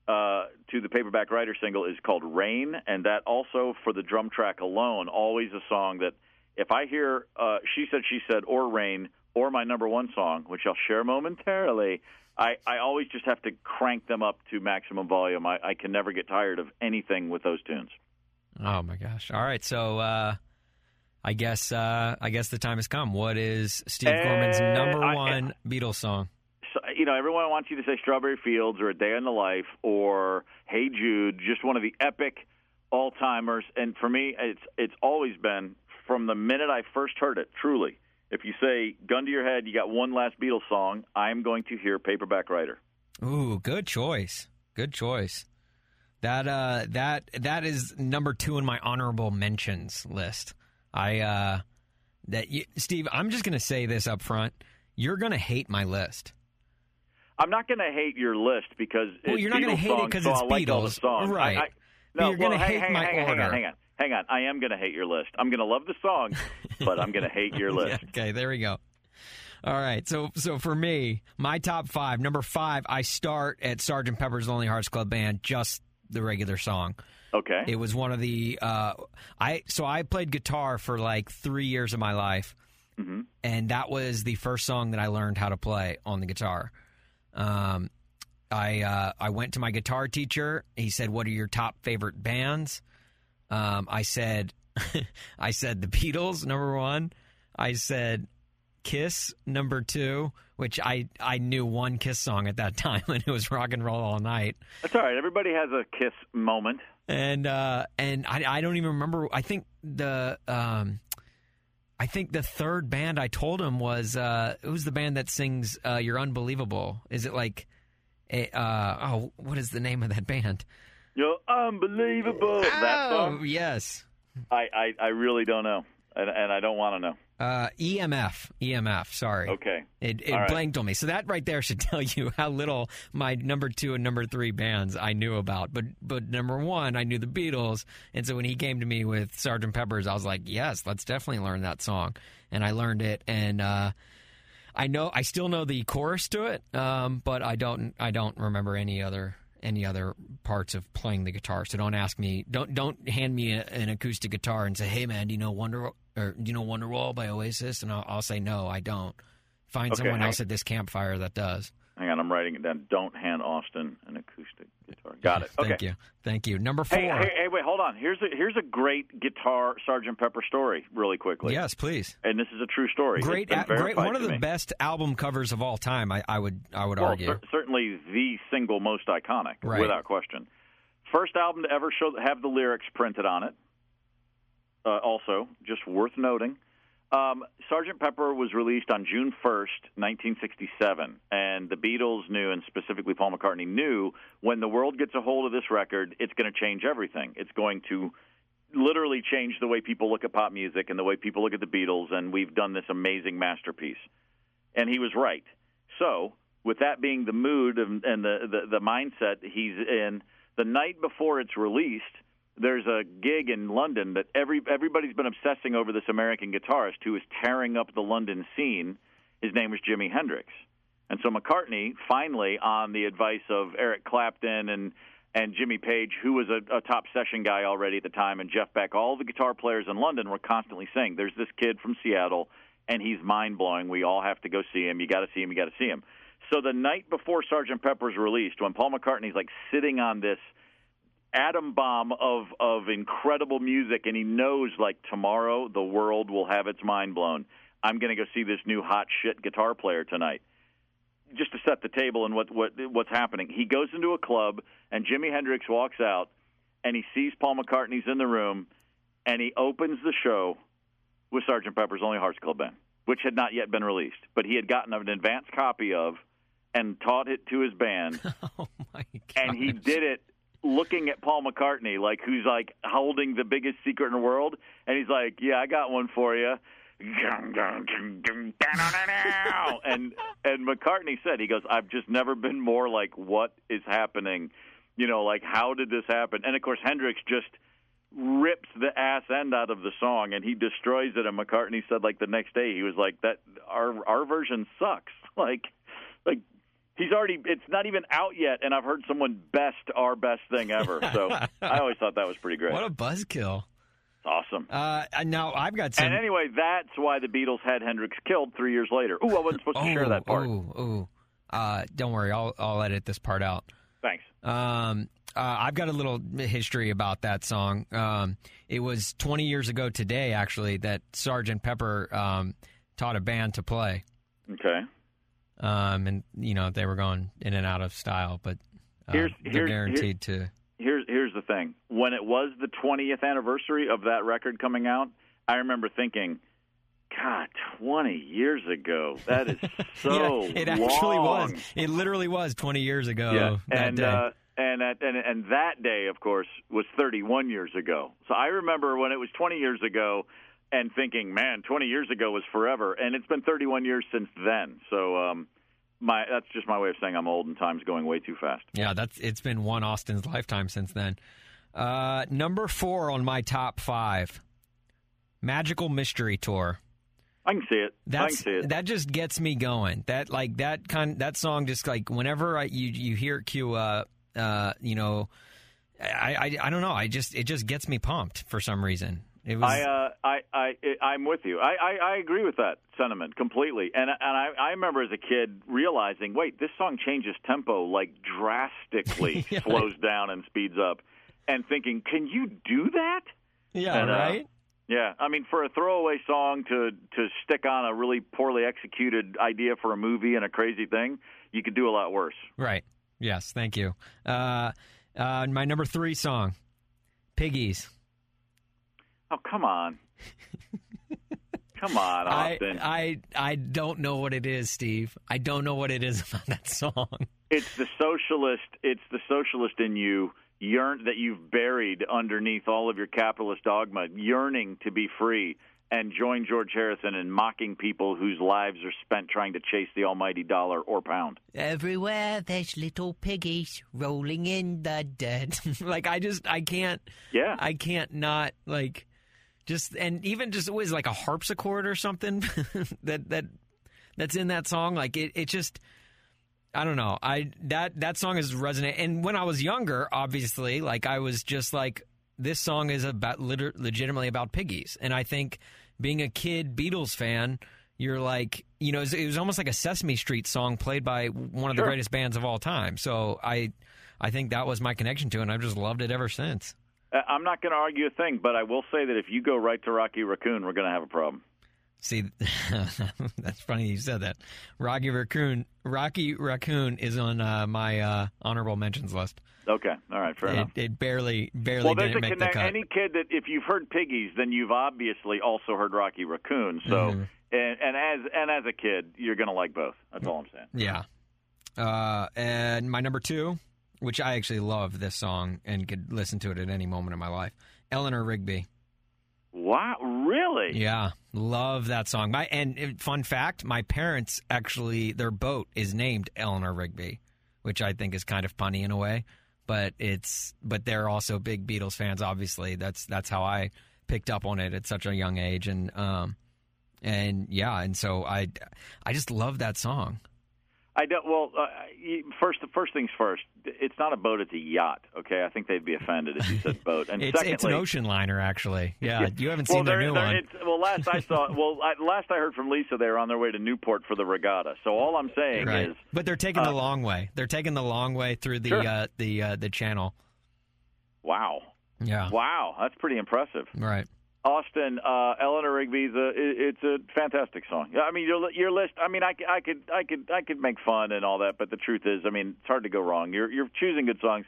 uh, to the Paperback Writer single is called Rain, and that also for the drum track alone, always a song that if I hear uh, She Said, She Said, or Rain, or my number one song, which I'll share momentarily, I, I always just have to crank them up to maximum volume. I, I can never get tired of anything with those tunes. Oh my gosh! All right, so uh, I guess uh, I guess the time has come. What is Steve Gorman's number I- one Beatles song? You know, everyone wants you to say Strawberry Fields or A Day in the Life or Hey Jude, just one of the epic all timers. And for me, it's it's always been from the minute I first heard it. Truly, if you say gun to your head, you got one last Beatles song, I'm going to hear Paperback Writer. Ooh, good choice. Good choice. That uh that that is number 2 in my honorable mentions list. I uh that you, Steve, I'm just going to say this up front. You're going to hate my list. I'm not going to hate your list because Well, it's you're not gonna Beatles hate it because so it's I like all the songs. Right. I, I, no, you're gonna well, hang, hate hang, my hang, order. Hang on, hang on, hang on. I am going to hate your list. I'm going to love the song, but I'm going to hate your (laughs) list. Yeah, okay, there we go. All right, so so for me, my top five. Number five, I start at Sergeant Pepper's Lonely Hearts Club Band, just the regular song. Okay. It was one of the uh, I so I played guitar for like three years of my life, hmm and that was the first song that I learned how to play on the guitar. Um, I uh, I went to my guitar teacher. He said, "What are your top favorite bands?" Um, I said, (laughs) "I said the Beatles, number one." I said, "Kiss, number two, which I I knew one Kiss song at that (laughs) time, and it was "Rock and Roll All Night." That's all right. Everybody has a kiss moment. and uh, and I, I don't even remember. I think the um, I think the third band I told him was uh, who's the band that sings uh, "You're Unbelievable"? Is it like a, uh, oh, what is the name of that band? You're unbelievable. That oh, song. yes, I, I, I really don't know, and, and I don't want to know. Uh, EMF, EMF. Sorry, Okay. It, it right. blanked on me. So that right there should (laughs) tell you how little my number two and number three bands I knew about. But but number one, I knew the Beatles, and so when he came to me with Sergeant Pepper's, I was like, yes, let's definitely learn that song, and I learned it, and uh, I know I still know the chorus to it, um, but I don't I don't remember any other any other parts of playing the guitar. So don't ask me. Don't don't hand me a, an acoustic guitar and say, hey man, do you know Wonder or you know Wonderwall by Oasis? And I'll, I'll say no, I don't. Find Okay, someone else at this campfire that does. Hang on, I'm writing it down. Don't hand Austin an acoustic guitar. (laughs) Got it. Okay. Thank you. Thank you. Number four. Hey, hey, hey, wait, hold on. Here's a here's a great guitar Sergeant Pepper story, really quickly. yes, please. And this is a true story. Great, a- great. One of the me. best album covers of all time. I, I would, I would well, argue. cer- certainly the single most iconic, Right. without question. First album to ever show have the lyrics printed on it. Uh, also, just worth noting, um, Sergeant Pepper was released on June 1st, 1967, and the Beatles knew, and specifically Paul McCartney knew, when the world gets a hold of this record, it's going to change everything. It's going to literally change the way people look at pop music and the way people look at the Beatles, and we've done this amazing masterpiece. And he was right. So, with that being the mood and, the, the the mindset he's in, the night before it's released, there's a gig in London that every everybody's been obsessing over this American guitarist who is tearing up the London scene. His name was Jimi Hendrix. And so McCartney finally, on the advice of Eric Clapton and and Jimmy Page, who was a, a top session guy already at the time, and Jeff Beck, all the guitar players in London were constantly saying, "There's this kid from Seattle, and he's mind blowing. We all have to go see him. You got to see him. You got to see him." So the night before Sergeant Pepper's released, when Paul McCartney's like sitting on this atom bomb of of incredible music, and he knows like tomorrow the world will have its mind blown. I'm going to go see this new hot shit guitar player tonight just to set the table and what what what's happening. He goes into a club and Jimi Hendrix walks out and he sees Paul McCartney's in the room and he opens the show with Sergeant Pepper's Only Hearts Club Band, which had not yet been released, but he had gotten an advance copy of and taught it to his band. (laughs) oh my and he did it looking at Paul McCartney, like who's like holding the biggest secret in the world, and he's like, "Yeah, I got one for you." (laughs) and and McCartney said, he goes, "I've just never been more like, what is happening? You know, like how did this happen?" And of course, Hendrix just rips the ass end out of the song and he destroys it and McCartney said like the next day he was like that our our version sucks (laughs) like like he's already it's not even out yet and I've heard someone best our best thing ever so (laughs) I always thought that was pretty great What a buzzkill. it's awesome Uh, now I've got some. and anyway that's why the Beatles had Hendrix killed 3 years later ooh I wasn't supposed to share that part Ooh, ooh. Uh, don't worry, I'll I'll edit this part out. thanks Um, uh, I've got a little history about that song. Um, it was 20 years ago today, actually, that Sergeant Pepper um, taught a band to play. okay Um, and you know they were going in and out of style, but uh, Here's- they're here's- guaranteed to. here's here's the thing. When it was the 20th anniversary of that record coming out, I remember thinking, God, 20 years ago. That is (laughs) so yeah, it actually long. was. It literally was 20 years ago. Yeah, that and day. uh, and, at, and and that day, of course, was 31 years ago. So I remember when it was 20 years ago, and thinking, man, 20 years ago was forever, and it's been 31 years since then. So um, my that's just my way of saying I'm old and time's going way too fast. Yeah, that's it's been one Austin's lifetime since then. Uh, number four on my top five, Magical Mystery Tour. I can see it. I can That's see it. that just gets me going. That like that kind that song just like whenever I you you hear it cue up, uh you know I, I I don't know I just it just gets me pumped for some reason. Was I, uh, I, I, I'm with you. I, I, I agree with that sentiment completely. And and I, I remember as a kid realizing, wait, this song changes tempo like drastically, (laughs) Yeah. slows down and speeds up, and thinking, can you do that? yeah and, uh, right. Yeah, I mean, for a throwaway song to to stick on a really poorly executed idea for a movie and a crazy thing, you could do a lot worse. Right. Yes. Thank you. Uh, uh, my number three song, Piggies. Oh, come on, come on, (laughs) I, I I don't know what it is, Steve. I don't know what it is (laughs) about that song. it's the socialist it's the socialist in you yearn that you've buried underneath all of your capitalist dogma yearning to be free and join George Harrison in mocking people whose lives are spent trying to chase the almighty dollar or pound. Everywhere there's little piggies rolling in the dirt. (laughs) like I just I can't Yeah. I can't not like just and even just was like a harpsichord or something (laughs) that that that's in that song. Like it it just I don't know. I that that song is resonant. And when I was younger, obviously, like I was just like this song is about liter- legitimately about piggies. And I think being a kid Beatles fan, you're like, you know, it was, it was almost like a Sesame Street song played by one of the greatest bands of all time. So I I think that was my connection to it and I've just loved it ever since. Uh, I'm not going to argue a thing, but I will say that if you go right to Rocky Raccoon, we're going to have a problem. See, (laughs) that's funny you said that. Rocky Raccoon, Rocky Raccoon is on uh, my uh, honorable mentions list. Okay, all right, fair It, enough. it barely, barely Well, didn't make the cut. Any kid that if you've heard Piggies, then you've obviously also heard Rocky Raccoon. So, Mhm. and, and as and as a kid, you're going to like both. That's all I'm saying. Yeah. Uh, and my number two, which I actually love this song and could listen to it at any moment in my life, Eleanor Rigby. Wow, really? Yeah, love that song. My and fun fact, my parents actually their boat is named Eleanor Rigby, which I think is kind of punny in a way, but it's but they're also big Beatles fans. Obviously, that's that's how I picked up on it at such a young age, and um, and yeah, and so I I just love that song. I don't. Well, uh, first, the first things first. It's not a boat; it's a yacht. Okay, I think they'd be offended if you said (laughs) boat. And It's secondly, it's an ocean liner, actually. (laughs) Yeah, you haven't well, seen their new one. It's, well, last I saw, (laughs) well, I, last I heard from Lisa, they were on their way to Newport for the regatta. So all I'm saying Right. is, But they're taking the uh, long way. They're taking the long way through the Sure. uh, the uh, the channel. wow, Yeah. wow, that's pretty impressive. Right. Austin, uh, Eleanor Rigby's a it- it's a fantastic song. I mean your your list. I mean I, I could I could I could make fun and all that, but the truth is, I mean it's hard to go wrong. You're you're choosing good songs.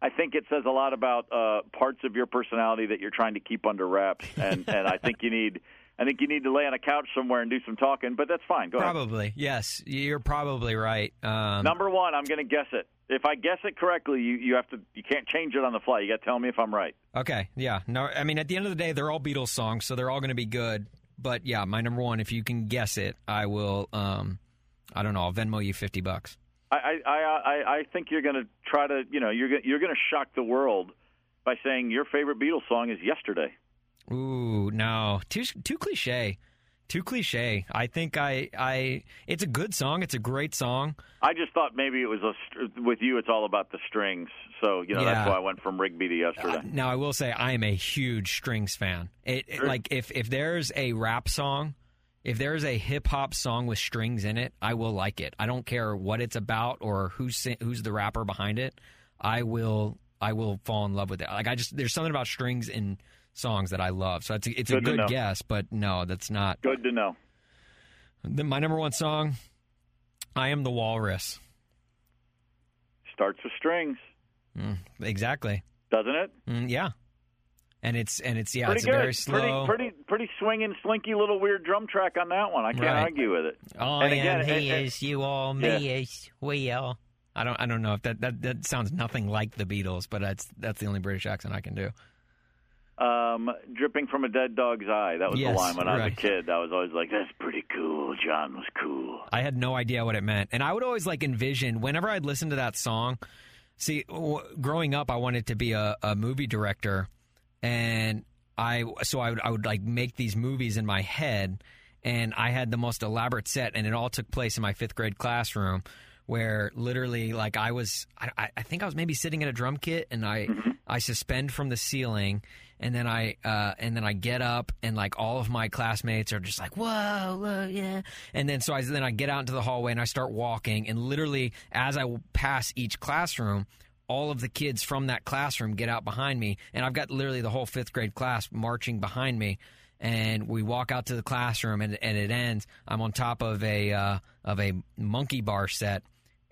I think it says a lot about uh, parts of your personality that you're trying to keep under wraps, and (laughs) and I think you need I think you need to lay on a couch somewhere and do some talking. But that's fine. Go ahead. Probably. Yes. You're probably right. Um, Number one, I'm going to guess it. If I guess it correctly, you you have to you can't change it on the fly. You got to tell me if I'm right. Okay, yeah. No, I mean at the end of the day, they're all Beatles songs, so they're all going to be good. But yeah, my number one, if you can guess it, I will. Um, I don't know. I'll Venmo you fifty bucks. I I I, I think you're going to try to you know you're you're going to shock the world by saying your favorite Beatles song is "Yesterday." Ooh, no, too too cliche, too cliche. I think I I. It's a good song. It's a great song. I just thought maybe it was a with you. It's all about the strings, so you know Yeah. that's why I went from Rigby to yesterday. Uh, now I will say I am a huge Strings fan. It, it- like if if there's a rap song, if there's a hip hop song with strings in it, I will like it. I don't care what it's about or who's who's the rapper behind it. I will I will fall in love with it. Like I just there's something about strings in songs that I love. So it's a, it's a Good to good guess, but no, that's not. Good to know. The, my number one song, I am the Walrus. Starts with strings, Mm, exactly. doesn't it? Mm, yeah. And it's and it's yeah, pretty it's good. a very slow. Pretty pretty pretty swinging, slinky little weird drum track on that one. I can't Right. argue with it. I And again, am, he is, you all, me is, we all. I don't, I don't know if that, that that sounds nothing like the Beatles, but that's that's the only British accent I can do. Um, dripping from a dead dog's eye. That was Yes, the line when I was a kid. I was always like, "That's pretty cool." John was cool. I had no idea what it meant, and I would always like envision whenever I'd listen to that song. See, w- growing up, I wanted to be a, a movie director, and I so I would I would like make these movies in my head, and I had the most elaborate set, and it all took place in my fifth grade classroom, where literally like I was I, I- think I was maybe sitting at a drum kit, and I I suspend from the ceiling. And then I uh, and then I get up and like all of my classmates are just like whoa, whoa yeah and then so I then I get out into the hallway and I start walking and literally as I pass each classroom all of the kids from that classroom get out behind me and I've got literally the whole fifth grade class marching behind me and we walk out to the classroom and, and it ends I'm on top of a uh, of a monkey bar set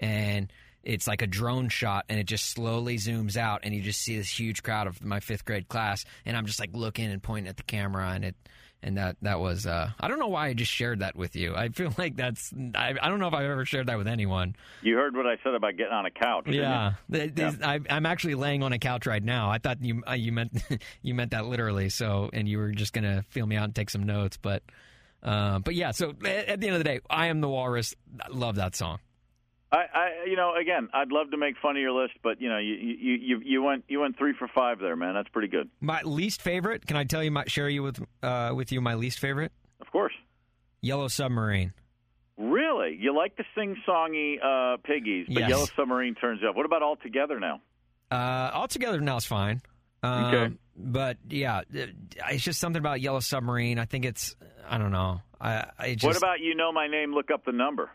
and it's like a drone shot and it just slowly zooms out and you just see this huge crowd of my fifth grade class and I'm just like looking and pointing at the camera and it and that that was uh, I don't know why I just shared that with you. I feel like that's I, I don't know if I've ever shared that with anyone. You heard what I said about getting on a couch. didn't? Yeah, I, I'm actually laying on a couch right now. I thought you uh, you meant (laughs) you meant that literally. So, and you were just gonna feel me out and take some notes, but uh, but yeah. So at, at the end of the day, I am the walrus. I love that song. I, I, you know, again, I'd love to make fun of your list, but you know, you you you, you went you went three for five there, man. That's pretty good. My least favorite. Can I tell you? My, share you with uh, with you my least favorite. Of course. Yellow Submarine. Really, you like the sing-songy uh, piggies, but Yes. Yellow Submarine turns up. What about all together now? Uh, altogether now is fine. Um, Okay. But yeah, it's just something about Yellow Submarine. I think it's. I don't know. I, I just. what about you know my name? Look up the number.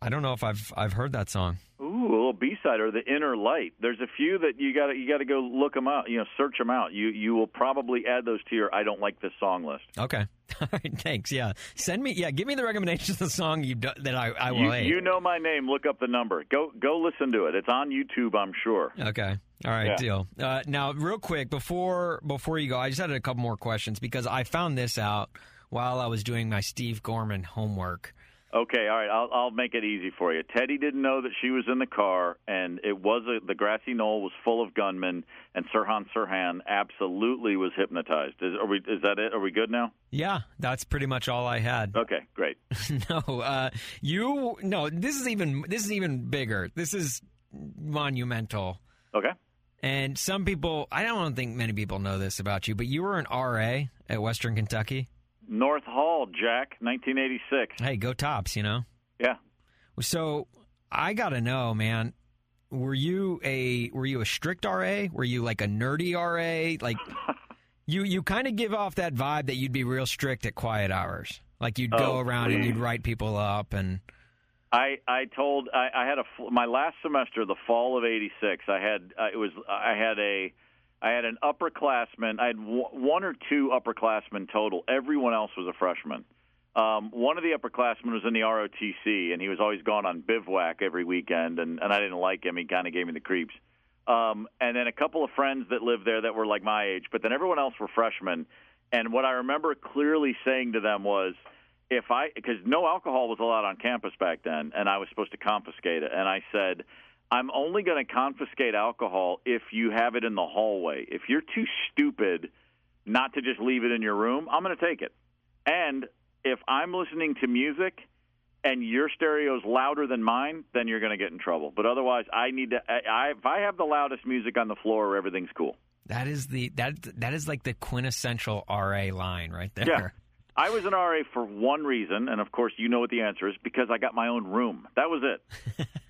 I don't know if I've I've heard that song. Ooh, a little B side or the Inner Light. There's a few that you got to you got to go look them out. You know, search them out. You you will probably add those to your I don't like this song list. Okay. (laughs) All right. Thanks. Yeah. Send me. Yeah. Give me the recommendations of the song you do, that I I will You, hate. you know my name. Look up the number. Go go listen to it. It's on YouTube, I'm sure. Okay. All right, Yeah. deal. Uh, now, real quick before before you go, I just had a couple more questions because I found this out while I was doing my Steve Gorman homework. Okay, all right. I'll I'll make it easy for you. Teddy didn't know that she was in the car, and it was a, the grassy knoll was full of gunmen, and Sirhan Sirhan absolutely was hypnotized. Is, are we? Is that it? Are we good now? Yeah, that's pretty much all I had. (laughs) Okay, great. no, uh, you no. This is even this is even bigger. This is monumental. Okay. And some people, I don't think many people know this about you, but you were an RA at Western Kentucky. North Hall, Jack, 1986. Hey, go Tops! You know. Yeah. So I got to know, man. Were you a were you a strict RA? Were you like a nerdy RA? Like (laughs) you you kind of give off that vibe that you'd be real strict at quiet hours. Like you'd go Oh, around and you'd write people up and I I told I, I had a my last semester, the fall of '86. I had uh, it was I had a I had an upperclassman. I had one or two upperclassmen total. Everyone else was a freshman. Um, one of the upperclassmen was in the ROTC, and he was always gone on bivouac every weekend, and, and I didn't like him. He kind of gave me the creeps. Um, and then a couple of friends that lived there that were like my age, but then everyone else were freshmen. And what I remember clearly saying to them was, if I, because no alcohol was allowed on campus back then, and I was supposed to confiscate it, and I said, I'm only going to confiscate alcohol if you have it in the hallway. If you're too stupid not to just leave it in your room, I'm going to take it. And if I'm listening to music and your stereo's louder than mine, then you're going to get in trouble. But otherwise, I need to. I, I, if I have the loudest music on the floor, everything's cool. That is the that that is like the quintessential RA line right there. Yeah. I was an RA for one reason, and of course, you know what the answer is because I got my own room. That was it. (laughs)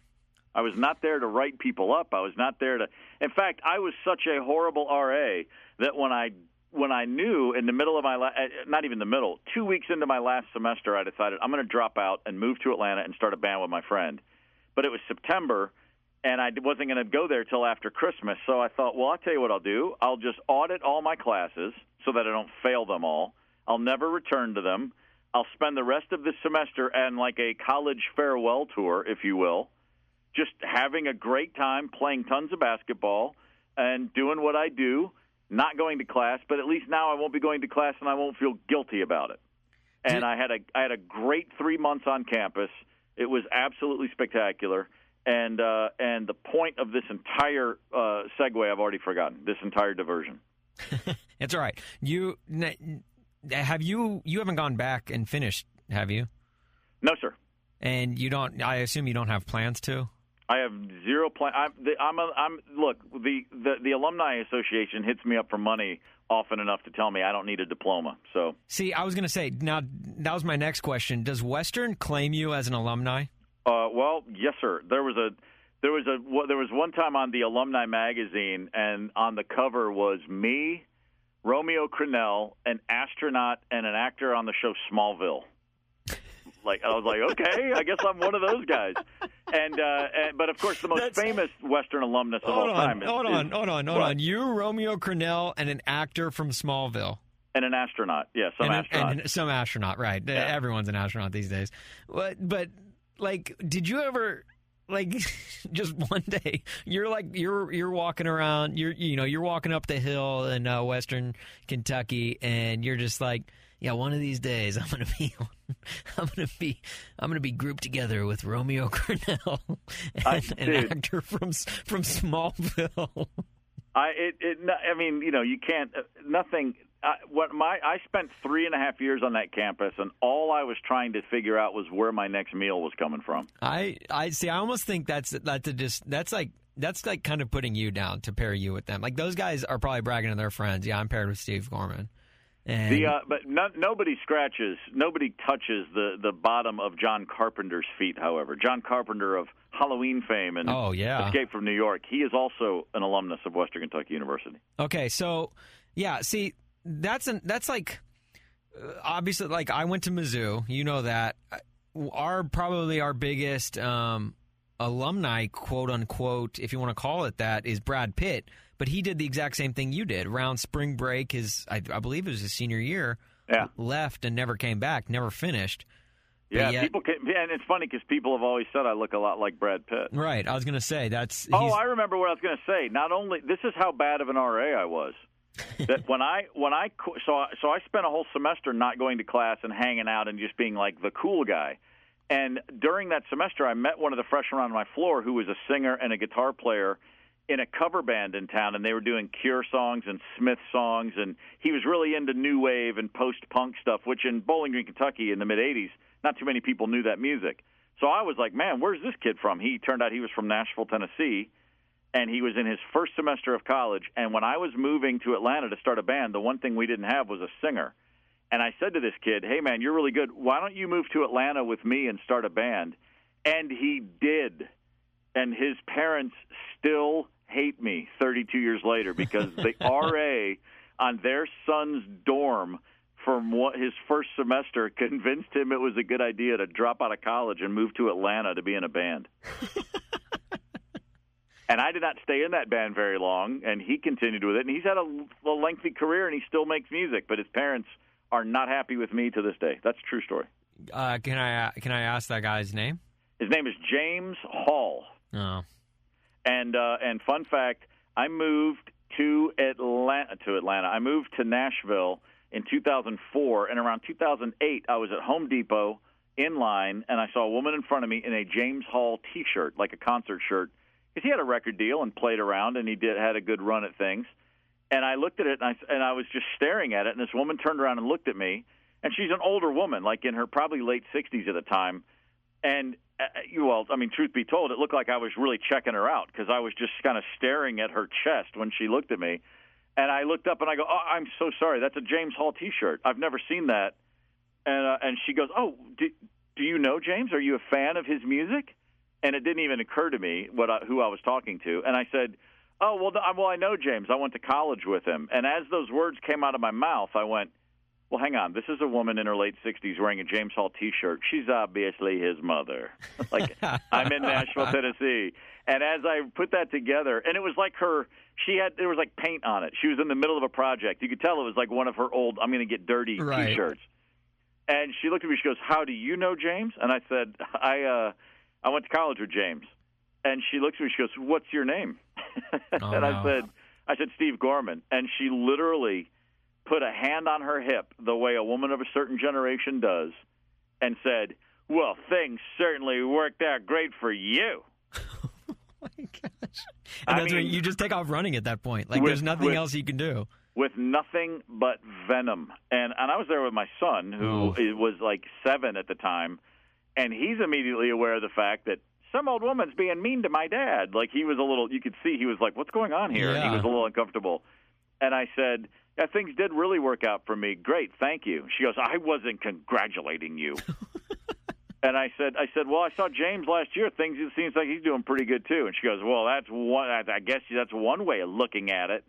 I was not there to write people up. I was not there to. In fact, I was such a horrible RA that when I when I knew in the middle of my la- eh, not even the middle, two weeks into my last semester, I decided I'm going to drop out and move to Atlanta and start a band with my friend. But it was September, and I wasn't going to go there till after Christmas. So I thought, well, I'll tell you what I'll do. I'll just audit all my classes so that I don't fail them all. I'll never return to them. I'll spend the rest of the semester on like a college farewell tour, if you will, just having a great time playing tons of basketball and doing what I do not going to class, but at least now I won't be going to class and I won't feel guilty about it. And I had a I had a great three months on campus. It was absolutely spectacular. And uh, and the point of this entire uh, segue I've already forgotten. This entire diversion. (laughs) it's all right. You have you you haven't gone back and finished, have you? No, sir. And you don't. I assume you don't have plans to. I have zero plan. I'm, the, I'm, a, I'm look. The, the the alumni association hits me up for money often enough to tell me I don't need a diploma. So see, I was going to say now that was my next question. Does Western claim you as an alumni? Uh, well, yes, sir. There was a there was a well, there was one time on the alumni magazine, and on the cover was me, Romeo Crennel, an astronaut, and an actor on the show Smallville like I was like, okay, I guess I'm one of those guys. And, uh, and but of course, the most That's... famous Western alumnus of all on, time. Is, hold on, is, hold on, hold what? on. You, Romeo Crennel, and an actor from Smallville. And an astronaut, yeah, some and, astronaut, and some astronaut, right? Yeah. Everyone's an astronaut these days. But, but like, did you ever? like (laughs) just one day you're like you're you're walking around you're you know you're walking up the hill in uh, western kentucky and you're just like yeah, one of these days I'm gonna be, (laughs) I'm gonna be, I'm gonna be grouped together with Romeo (laughs) Crennel, and, I, an actor from from Smallville. I it, it I mean you know you can't uh, nothing. Uh, what my I spent three and a half years on that campus, and all I was trying to figure out was where my next meal was coming from. I I see. I almost think that's that's a just that's like that's like kind of putting you down to pair you with them. Like those guys are probably bragging to their friends. Yeah, I'm paired with Steve Gorman. And the uh, but no, nobody scratches, nobody touches the the bottom of John Carpenter's feet. However, John Carpenter of Halloween fame and oh yeah, Escape from New York, he is also an alumnus of Western Kentucky University. Okay, so yeah, see, that's an that's like uh, obviously like I went to Mizzou, you know that. Our probably our biggest um, alumni, quote unquote, if you want to call it that, is Brad Pitt but he did the exact same thing you did. Around spring break, his I, I believe it was his senior year. Yeah. left and never came back, never finished. Yeah, yet, people can, and it's funny because people have always said I look a lot like Brad Pitt. Right. I was going to say that's. Oh, I remember what I was going to say. Not only this is how bad of an RA I was. (laughs) that when I when I so so I spent a whole semester not going to class and hanging out and just being like the cool guy. And during that semester, I met one of the freshmen on my floor who was a singer and a guitar player in a cover band in town, and they were doing Cure songs and Smith songs, and he was really into new wave and post punk stuff, which in Bowling Green, Kentucky, in the mid '80s, not too many people knew that music. So I was like, man, where's this kid from? He turned out he was from Nashville, Tennessee, and he was in his first semester of college. And when I was moving to Atlanta to start a band, the one thing we didn't have was a singer. And I said to this kid, hey, man, you're really good. Why don't you move to Atlanta with me and start a band? And he did. And his parents still hate me 32 years later because the (laughs) RA on their son's dorm from what his first semester convinced him it was a good idea to drop out of college and move to Atlanta to be in a band. (laughs) and I did not stay in that band very long, and he continued with it. And he's had a, a lengthy career, and he still makes music. But his parents are not happy with me to this day. That's a true story. Uh, can I can I ask that guy's name? His name is James Hall. Oh. And uh, and fun fact, I moved to Atlanta. To Atlanta, I moved to Nashville in 2004, and around 2008, I was at Home Depot in line, and I saw a woman in front of me in a James Hall T-shirt, like a concert shirt. because he had a record deal and played around and he did had a good run at things. And I looked at it and I and I was just staring at it. And this woman turned around and looked at me, and she's an older woman, like in her probably late 60s at the time. And well, I mean, truth be told, it looked like I was really checking her out because I was just kind of staring at her chest when she looked at me. And I looked up and I go, "Oh, I'm so sorry. That's a James Hall T-shirt. I've never seen that." And uh, and she goes, "Oh, do, do you know James? Are you a fan of his music?" And it didn't even occur to me what I, who I was talking to. And I said, "Oh, well, well, I know James. I went to college with him." And as those words came out of my mouth, I went, "Well, hang on. This is a woman in her late 60s wearing a James Hall T-shirt. She's obviously his mother. (laughs) like I'm in Nashville, (laughs) Tennessee." And as I put that together, and it was like her she had there was like paint on it. She was in the middle of a project. You could tell it was like one of her old I'm going to get dirty Right. t-shirts. And she looked at me. She goes, "How do you know James?" And I said, "I uh, I went to college with James." And she looks at me. She goes, "What's your name?" (laughs) Oh, and I no. said, "I said Steve Gorman." And she literally put a hand on her hip the way a woman of a certain generation does, and said, "Well, things certainly worked out great for you." (laughs) Oh my gosh. I And that's when mean- you just take off running at that point. Like With- there's nothing with- else you can do. with nothing but venom. And and I was there with my son, who Oh. was like seven at the time, and he's immediately aware of the fact that some old woman's being mean to my dad. Like he was a little, you could see he was like, "What's going on here?" And he was a little uncomfortable. And I said. Yeah, things did really work out for me. Great, thank you. She goes, I wasn't congratulating you. (laughs) and I said, I said, well, I saw James last year. Things it seems like he's doing pretty good too. And she goes, well, that's one. I I guess that's one way of looking at it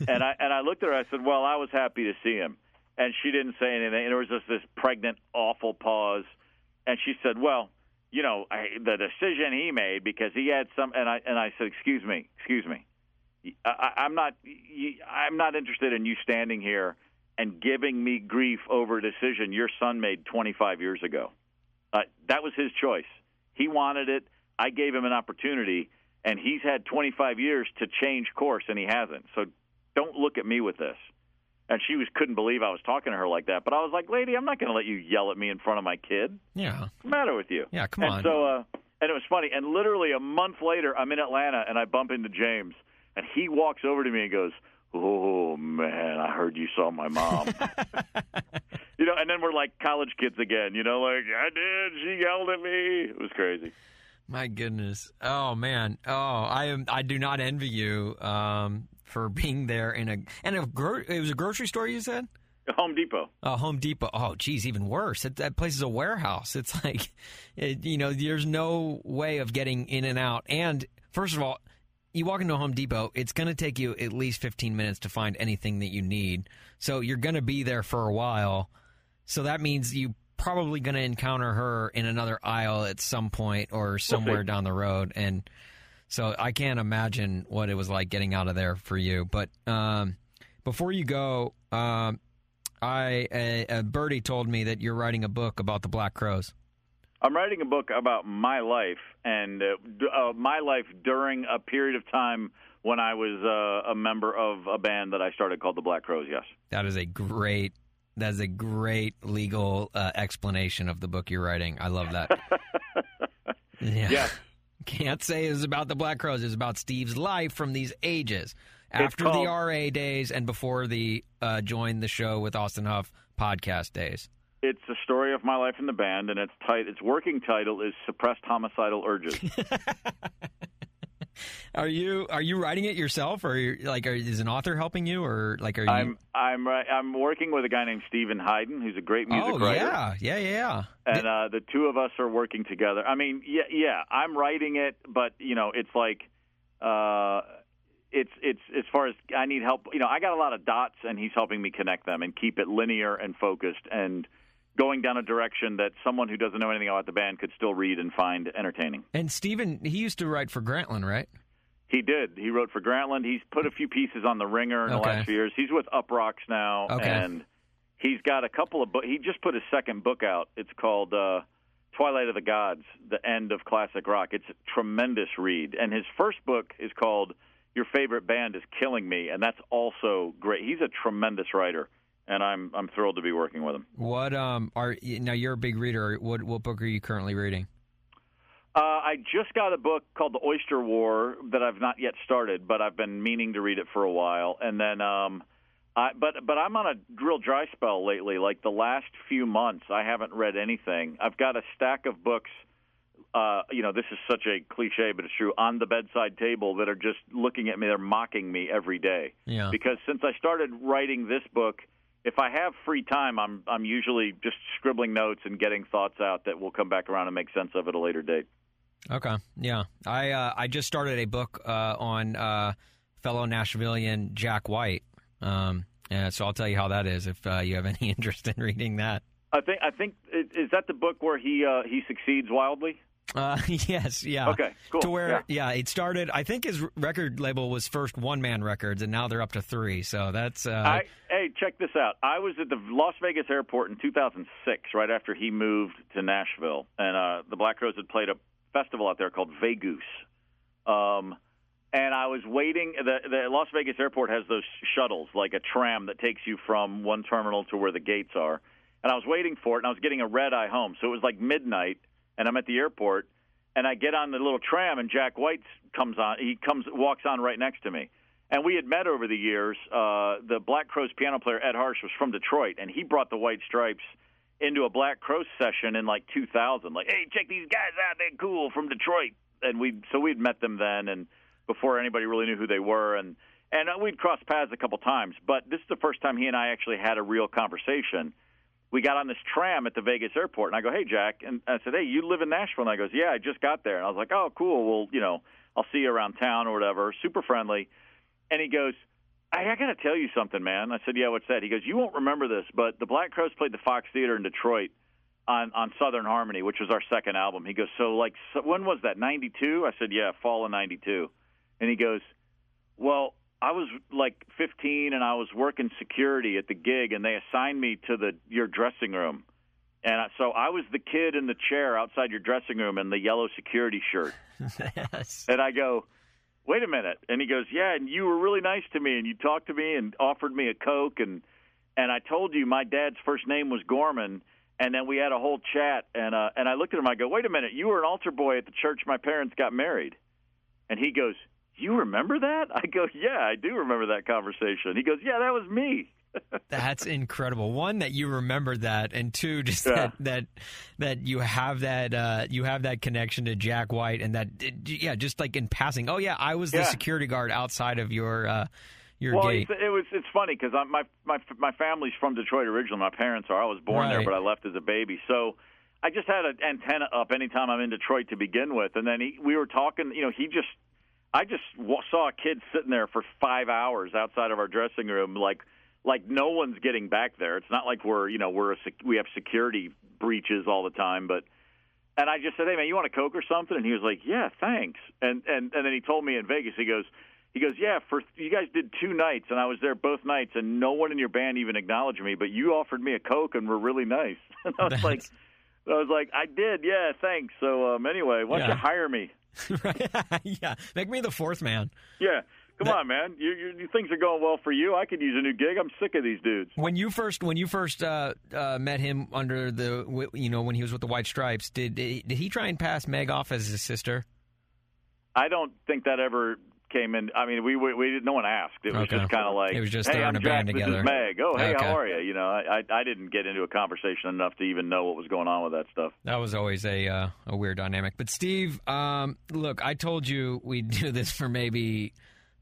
(laughs) and I and I looked at her. I said, "Well, I was happy to see him." And she didn't say anything. And there was just this pregnant, awful pause. And she said, "Well, you know, I, the decision he made because he had some." And I and I said, "Excuse me, excuse me. I, I- I'm not. I'm not interested in you standing here and giving me grief over a decision your son made 25 years ago. Uh, that was his choice. He wanted it. I gave him an opportunity, and he's had 25 years to change course, and he hasn't. So don't look at me with this. And she was couldn't believe I was talking to her like that. But I was like, lady, I'm not going to let you yell at me in front of my kid. Yeah. What's the matter with you? Yeah, come and on. So, uh, and it was funny. And literally a month later, I'm in Atlanta, and I bump into James, and he walks over to me and goes, "Oh man, I heard you saw my mom." (laughs) you know, and then we're like college kids again. You know, like I did. She yelled at me. It was crazy. My goodness. Oh man. Oh, I am. I do not envy you um, for being there in a and a gro- it was a grocery store. You said. Home Depot. Uh, Home Depot. Oh, geez, even worse. That, that place is a warehouse. It's like, (laughs) it, you know, there's no way of getting in and out. And first of all, you walk into a Home Depot, it's going to take you at least 15 minutes to find anything that you need. So you're going to be there for a while. So that means you probably going to encounter her in another aisle at some point or somewhere down the road. And so I can't imagine what it was like getting out of there for you. But um, before you go, um, I uh, uh, Birdie told me that you're writing a book about the Black Crowes. I'm writing a book about my life and uh, uh, my life during a period of time when I was uh, a member of a band that I started called the Black Crowes. Yes. That is a great. That is a great legal uh, explanation of the book you're writing. I love that. (laughs) yeah. Yes. (laughs) Can't say it's about the Black Crowes. It's about Steve's life from these ages, after called- the RA days and before the uh, join the show with Austin Huff podcast days. It's a story of my life in the band, and its tit- its working title is "Suppressed Homicidal Urges." (laughs) Are you are you writing it yourself, or you're, like are, is an author helping you, or like are you? I'm I'm I'm working with a guy named Steven Hyden, who's a great music oh writer. yeah, yeah, yeah. and uh, the two of us are working together. I mean, yeah, yeah, I'm writing it, but you know, it's like, uh, it's it's as far as I need help. You know, I got a lot of dots, and he's helping me connect them and keep it linear and focused and going down a direction that someone who doesn't know anything about the band could still read and find entertaining. And Steven, he used to write for Grantland, right? He did. He wrote for Grantland. He's put a few pieces on the Ringer in the last few years. He's with Uproxx now, Okay. and he's got a couple of. books. he just put his second book out. It's called uh, Twilight of the Gods: The End of Classic Rock. It's a tremendous read, and his first book is called Your Favorite Band Is Killing Me, and that's also great. He's a tremendous writer, and I'm I'm thrilled to be working with him. What um are now? You're a big reader. What what book are you currently reading? Uh, I just got a book called The Oyster War that I've not yet started, but I've been meaning to read it for a while. And then, um, I, but but I'm on a real dry spell lately. Like the last few months, I haven't read anything. I've got a stack of books. Uh, you know, this is such a cliche, but it's true. On the bedside table, that are just looking at me. They're mocking me every day. Yeah. Because since I started writing this book, if I have free time, I'm I'm usually just scribbling notes and getting thoughts out that will come back around and make sense of at a later date. Okay. Yeah. I uh, I just started a book uh, on uh, fellow Nashvilleian Jack White. Um, so I'll tell you how that is if uh, you have any (laughs) interest in reading that. I think I think is that the book where he uh, he succeeds wildly. Uh, (laughs) yes, yeah. Okay, cool. To where, Yeah. yeah. it started. I think his record label was first one man records, and now they're up to three. So that's uh, I, hey, check this out. I was at the Las Vegoose airport in 2006, right after he moved to Nashville, and uh, the Black Crowes had played a festival out there called Vegas. Um, and I was waiting. The, the Las Vegas airport has those shuttles, like a tram that takes you from one terminal to where the gates are. And I was waiting for it, and I was getting a red eye home. So it was like midnight, and I'm at the airport, and I get on the little tram, and Jack White comes on. He comes, walks on right next to me. And we had met over the years. Uh, the Black Crowes piano player Ed Harsch was from Detroit, and he brought the White Stripes into a Black Crowes session in like 2000. Like, hey, check these guys out, they're cool from Detroit. And we so we'd met them then, and before anybody really knew who they were, and and uh, we'd crossed paths a couple times. But this is the first time he and I actually had a real conversation. We got on this tram at the Vegas airport, and I go, "Hey, Jack," and I said, "Hey, you live in Nashville?" And I goes, "Yeah, I just got there." And I was like, "Oh, cool. Well, you know, I'll see you around town or whatever." Super friendly. And he goes, I, I got to tell you something, man. I said, Yeah, what's that? He goes, You won't remember this, but the Black Crowes played the Fox Theater in Detroit on on Southern Harmony, which was our second album. He goes, So, like, so when was that? 92? I said, Yeah, fall of 92. And he goes, Well, I was like 15 and I was working security at the gig, and they assigned me to the your dressing room. And I, so I was the kid in the chair outside your dressing room in the yellow security shirt. (laughs) yes. And I go, wait a minute. And he goes, yeah, and you were really nice to me, and you talked to me and offered me a Coke, and and I told you my dad's first name was Gorman, and then we had a whole chat, and uh, and I looked at him, I go, wait a minute, you were an altar boy at the church my parents got married, and he goes, you remember that? (laughs) I go, yeah, I do remember that conversation. He goes, yeah, that was me. (laughs) That's incredible. One that you remember that, and two, (laughs) just Yeah. that that that you have that uh, you have that connection to Jack White, and that yeah, just like in passing. Oh yeah, I was the Yeah. security guard outside of your uh, your well, gate. it's, it was it's funny because my my my family's from Detroit originally. My parents are. I was born there, but I left as a baby. So I just had an antenna up anytime I'm in Detroit to begin with. And then he, we were talking. You know, he just I just saw a kid sitting there for five hours outside of our dressing room, like like no one's getting back there. It's not like we're you know we're a, we have security breaches all the time, but. And I just said, "Hey man, you want a coke or something?" And he was like, "Yeah, thanks." And and and then he told me in Vegas, he goes, he goes, "Yeah, for you guys did two nights, and I was there both nights, and no one in your band even acknowledged me, but you offered me a coke and were really nice." (laughs) And I was That's- like, I was like, "I did, yeah, thanks." So um, anyway, why don't Yeah. you hire me? (laughs) right? yeah, make me the fourth man. Yeah, come That- on, man. You, you, things are going well for you. I could use a new gig. I'm sick of these dudes. When you first when you first uh, uh, met him under the you know when he was with the White Stripes, did did he try and pass Meg off as his sister? I don't think that ever came in. I mean, we we, we didn't. No one asked. It was Okay. just kind of like, It was just hey, I'm a Jack. band this together. is Meg. Oh, hey, Okay. how are you? You know, I, I I didn't get into a conversation enough to even know what was going on with that stuff. That was always a uh, a weird dynamic. But Steve, um, look, I told you we'd do (laughs) this for maybe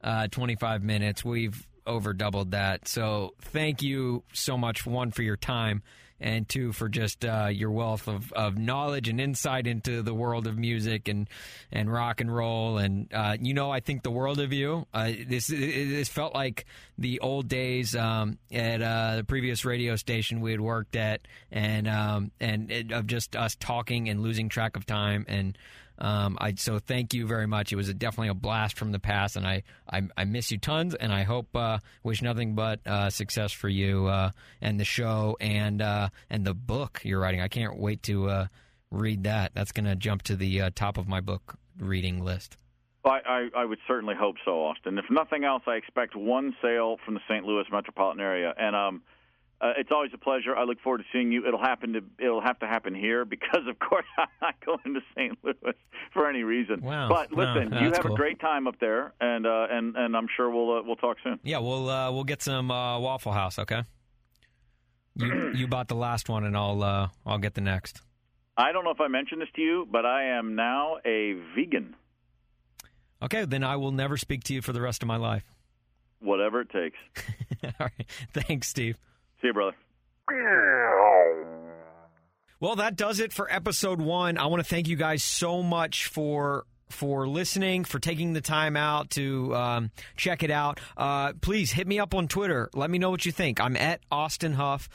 uh, 25 minutes. We've over doubled that. So thank you so much, one, for your time, and two, for just uh, your wealth of, of knowledge and insight into the world of music and, and rock and roll. And, uh, you know, I think the world of you. Uh, this, this felt like the old days um, at uh, the previous radio station we had worked at, and, um, and it, of just us talking and losing track of time. And, um, I so thank you very much. It was a, definitely a blast from the past, and I, I, I miss you tons. And I hope uh, wish nothing but uh, success for you uh, and the show and uh, and the book you're writing. I can't wait to uh, read that. That's going to jump to the uh, top of my book reading list. I, I, I would certainly hope so, Austin. If nothing else, I expect one sale from the St. Louis metropolitan area. And um, Uh, it's always a pleasure. I look forward to seeing you. It'll happen to it'll have to happen here because, of course, (laughs) I'm not going to St. Louis for any reason. Wow. But listen, Wow, you have cool. a great time up there, and uh, and and I'm sure we'll uh, we'll talk soon. Yeah, we'll uh, we'll get some uh, Waffle House. Okay. You you bought the last one, and I'll uh, I'll get the next. I don't know if I mentioned this to you, but I am now a vegan. Okay, then I will never speak to you for the rest of my life. Whatever it takes. (laughs) All right. Thanks, Steve. See you, brother. Well, that does it for episode one. I want to thank you guys so much for for listening, for taking the time out to um, check it out. Uh, please hit me up on Twitter. Let me know what you think. I'm at Austin Huff,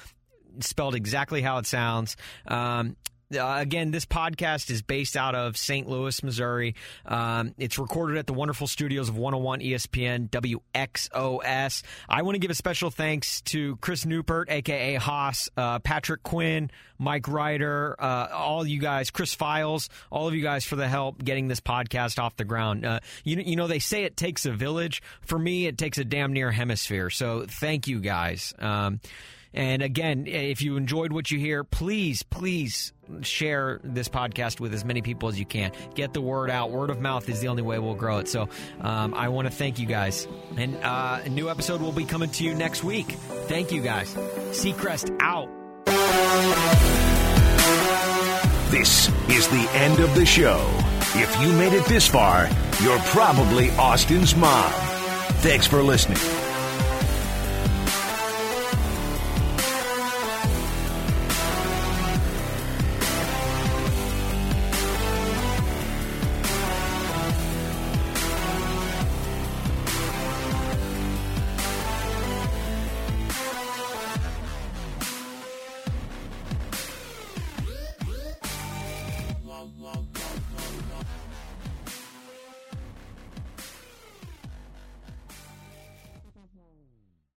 spelled exactly how it sounds. Um, uh, again, this podcast is based out of St. Louis, Missouri. Um, it's recorded at the wonderful studios of 101 ESPN WXOS. I want to give a special thanks to Chris Newpert, aka Haas, uh, Patrick Quinn, Mike Ryder, uh, all you guys, Chris Files, all of you guys for the help getting this podcast off the ground. Uh, you, you know, they say it takes a village. For me, it takes a damn near hemisphere. So thank you guys. Um, and again, if you enjoyed what you hear, please, please share this podcast with as many people as you can. Get the word out. Word of mouth is the only way we'll grow it. So um, I want to thank you guys. And uh, a new episode will be coming to you next week. Thank you guys. Seacrest out. This is the end of the show. If you made it this far, you're probably Austin's mom. Thanks for listening.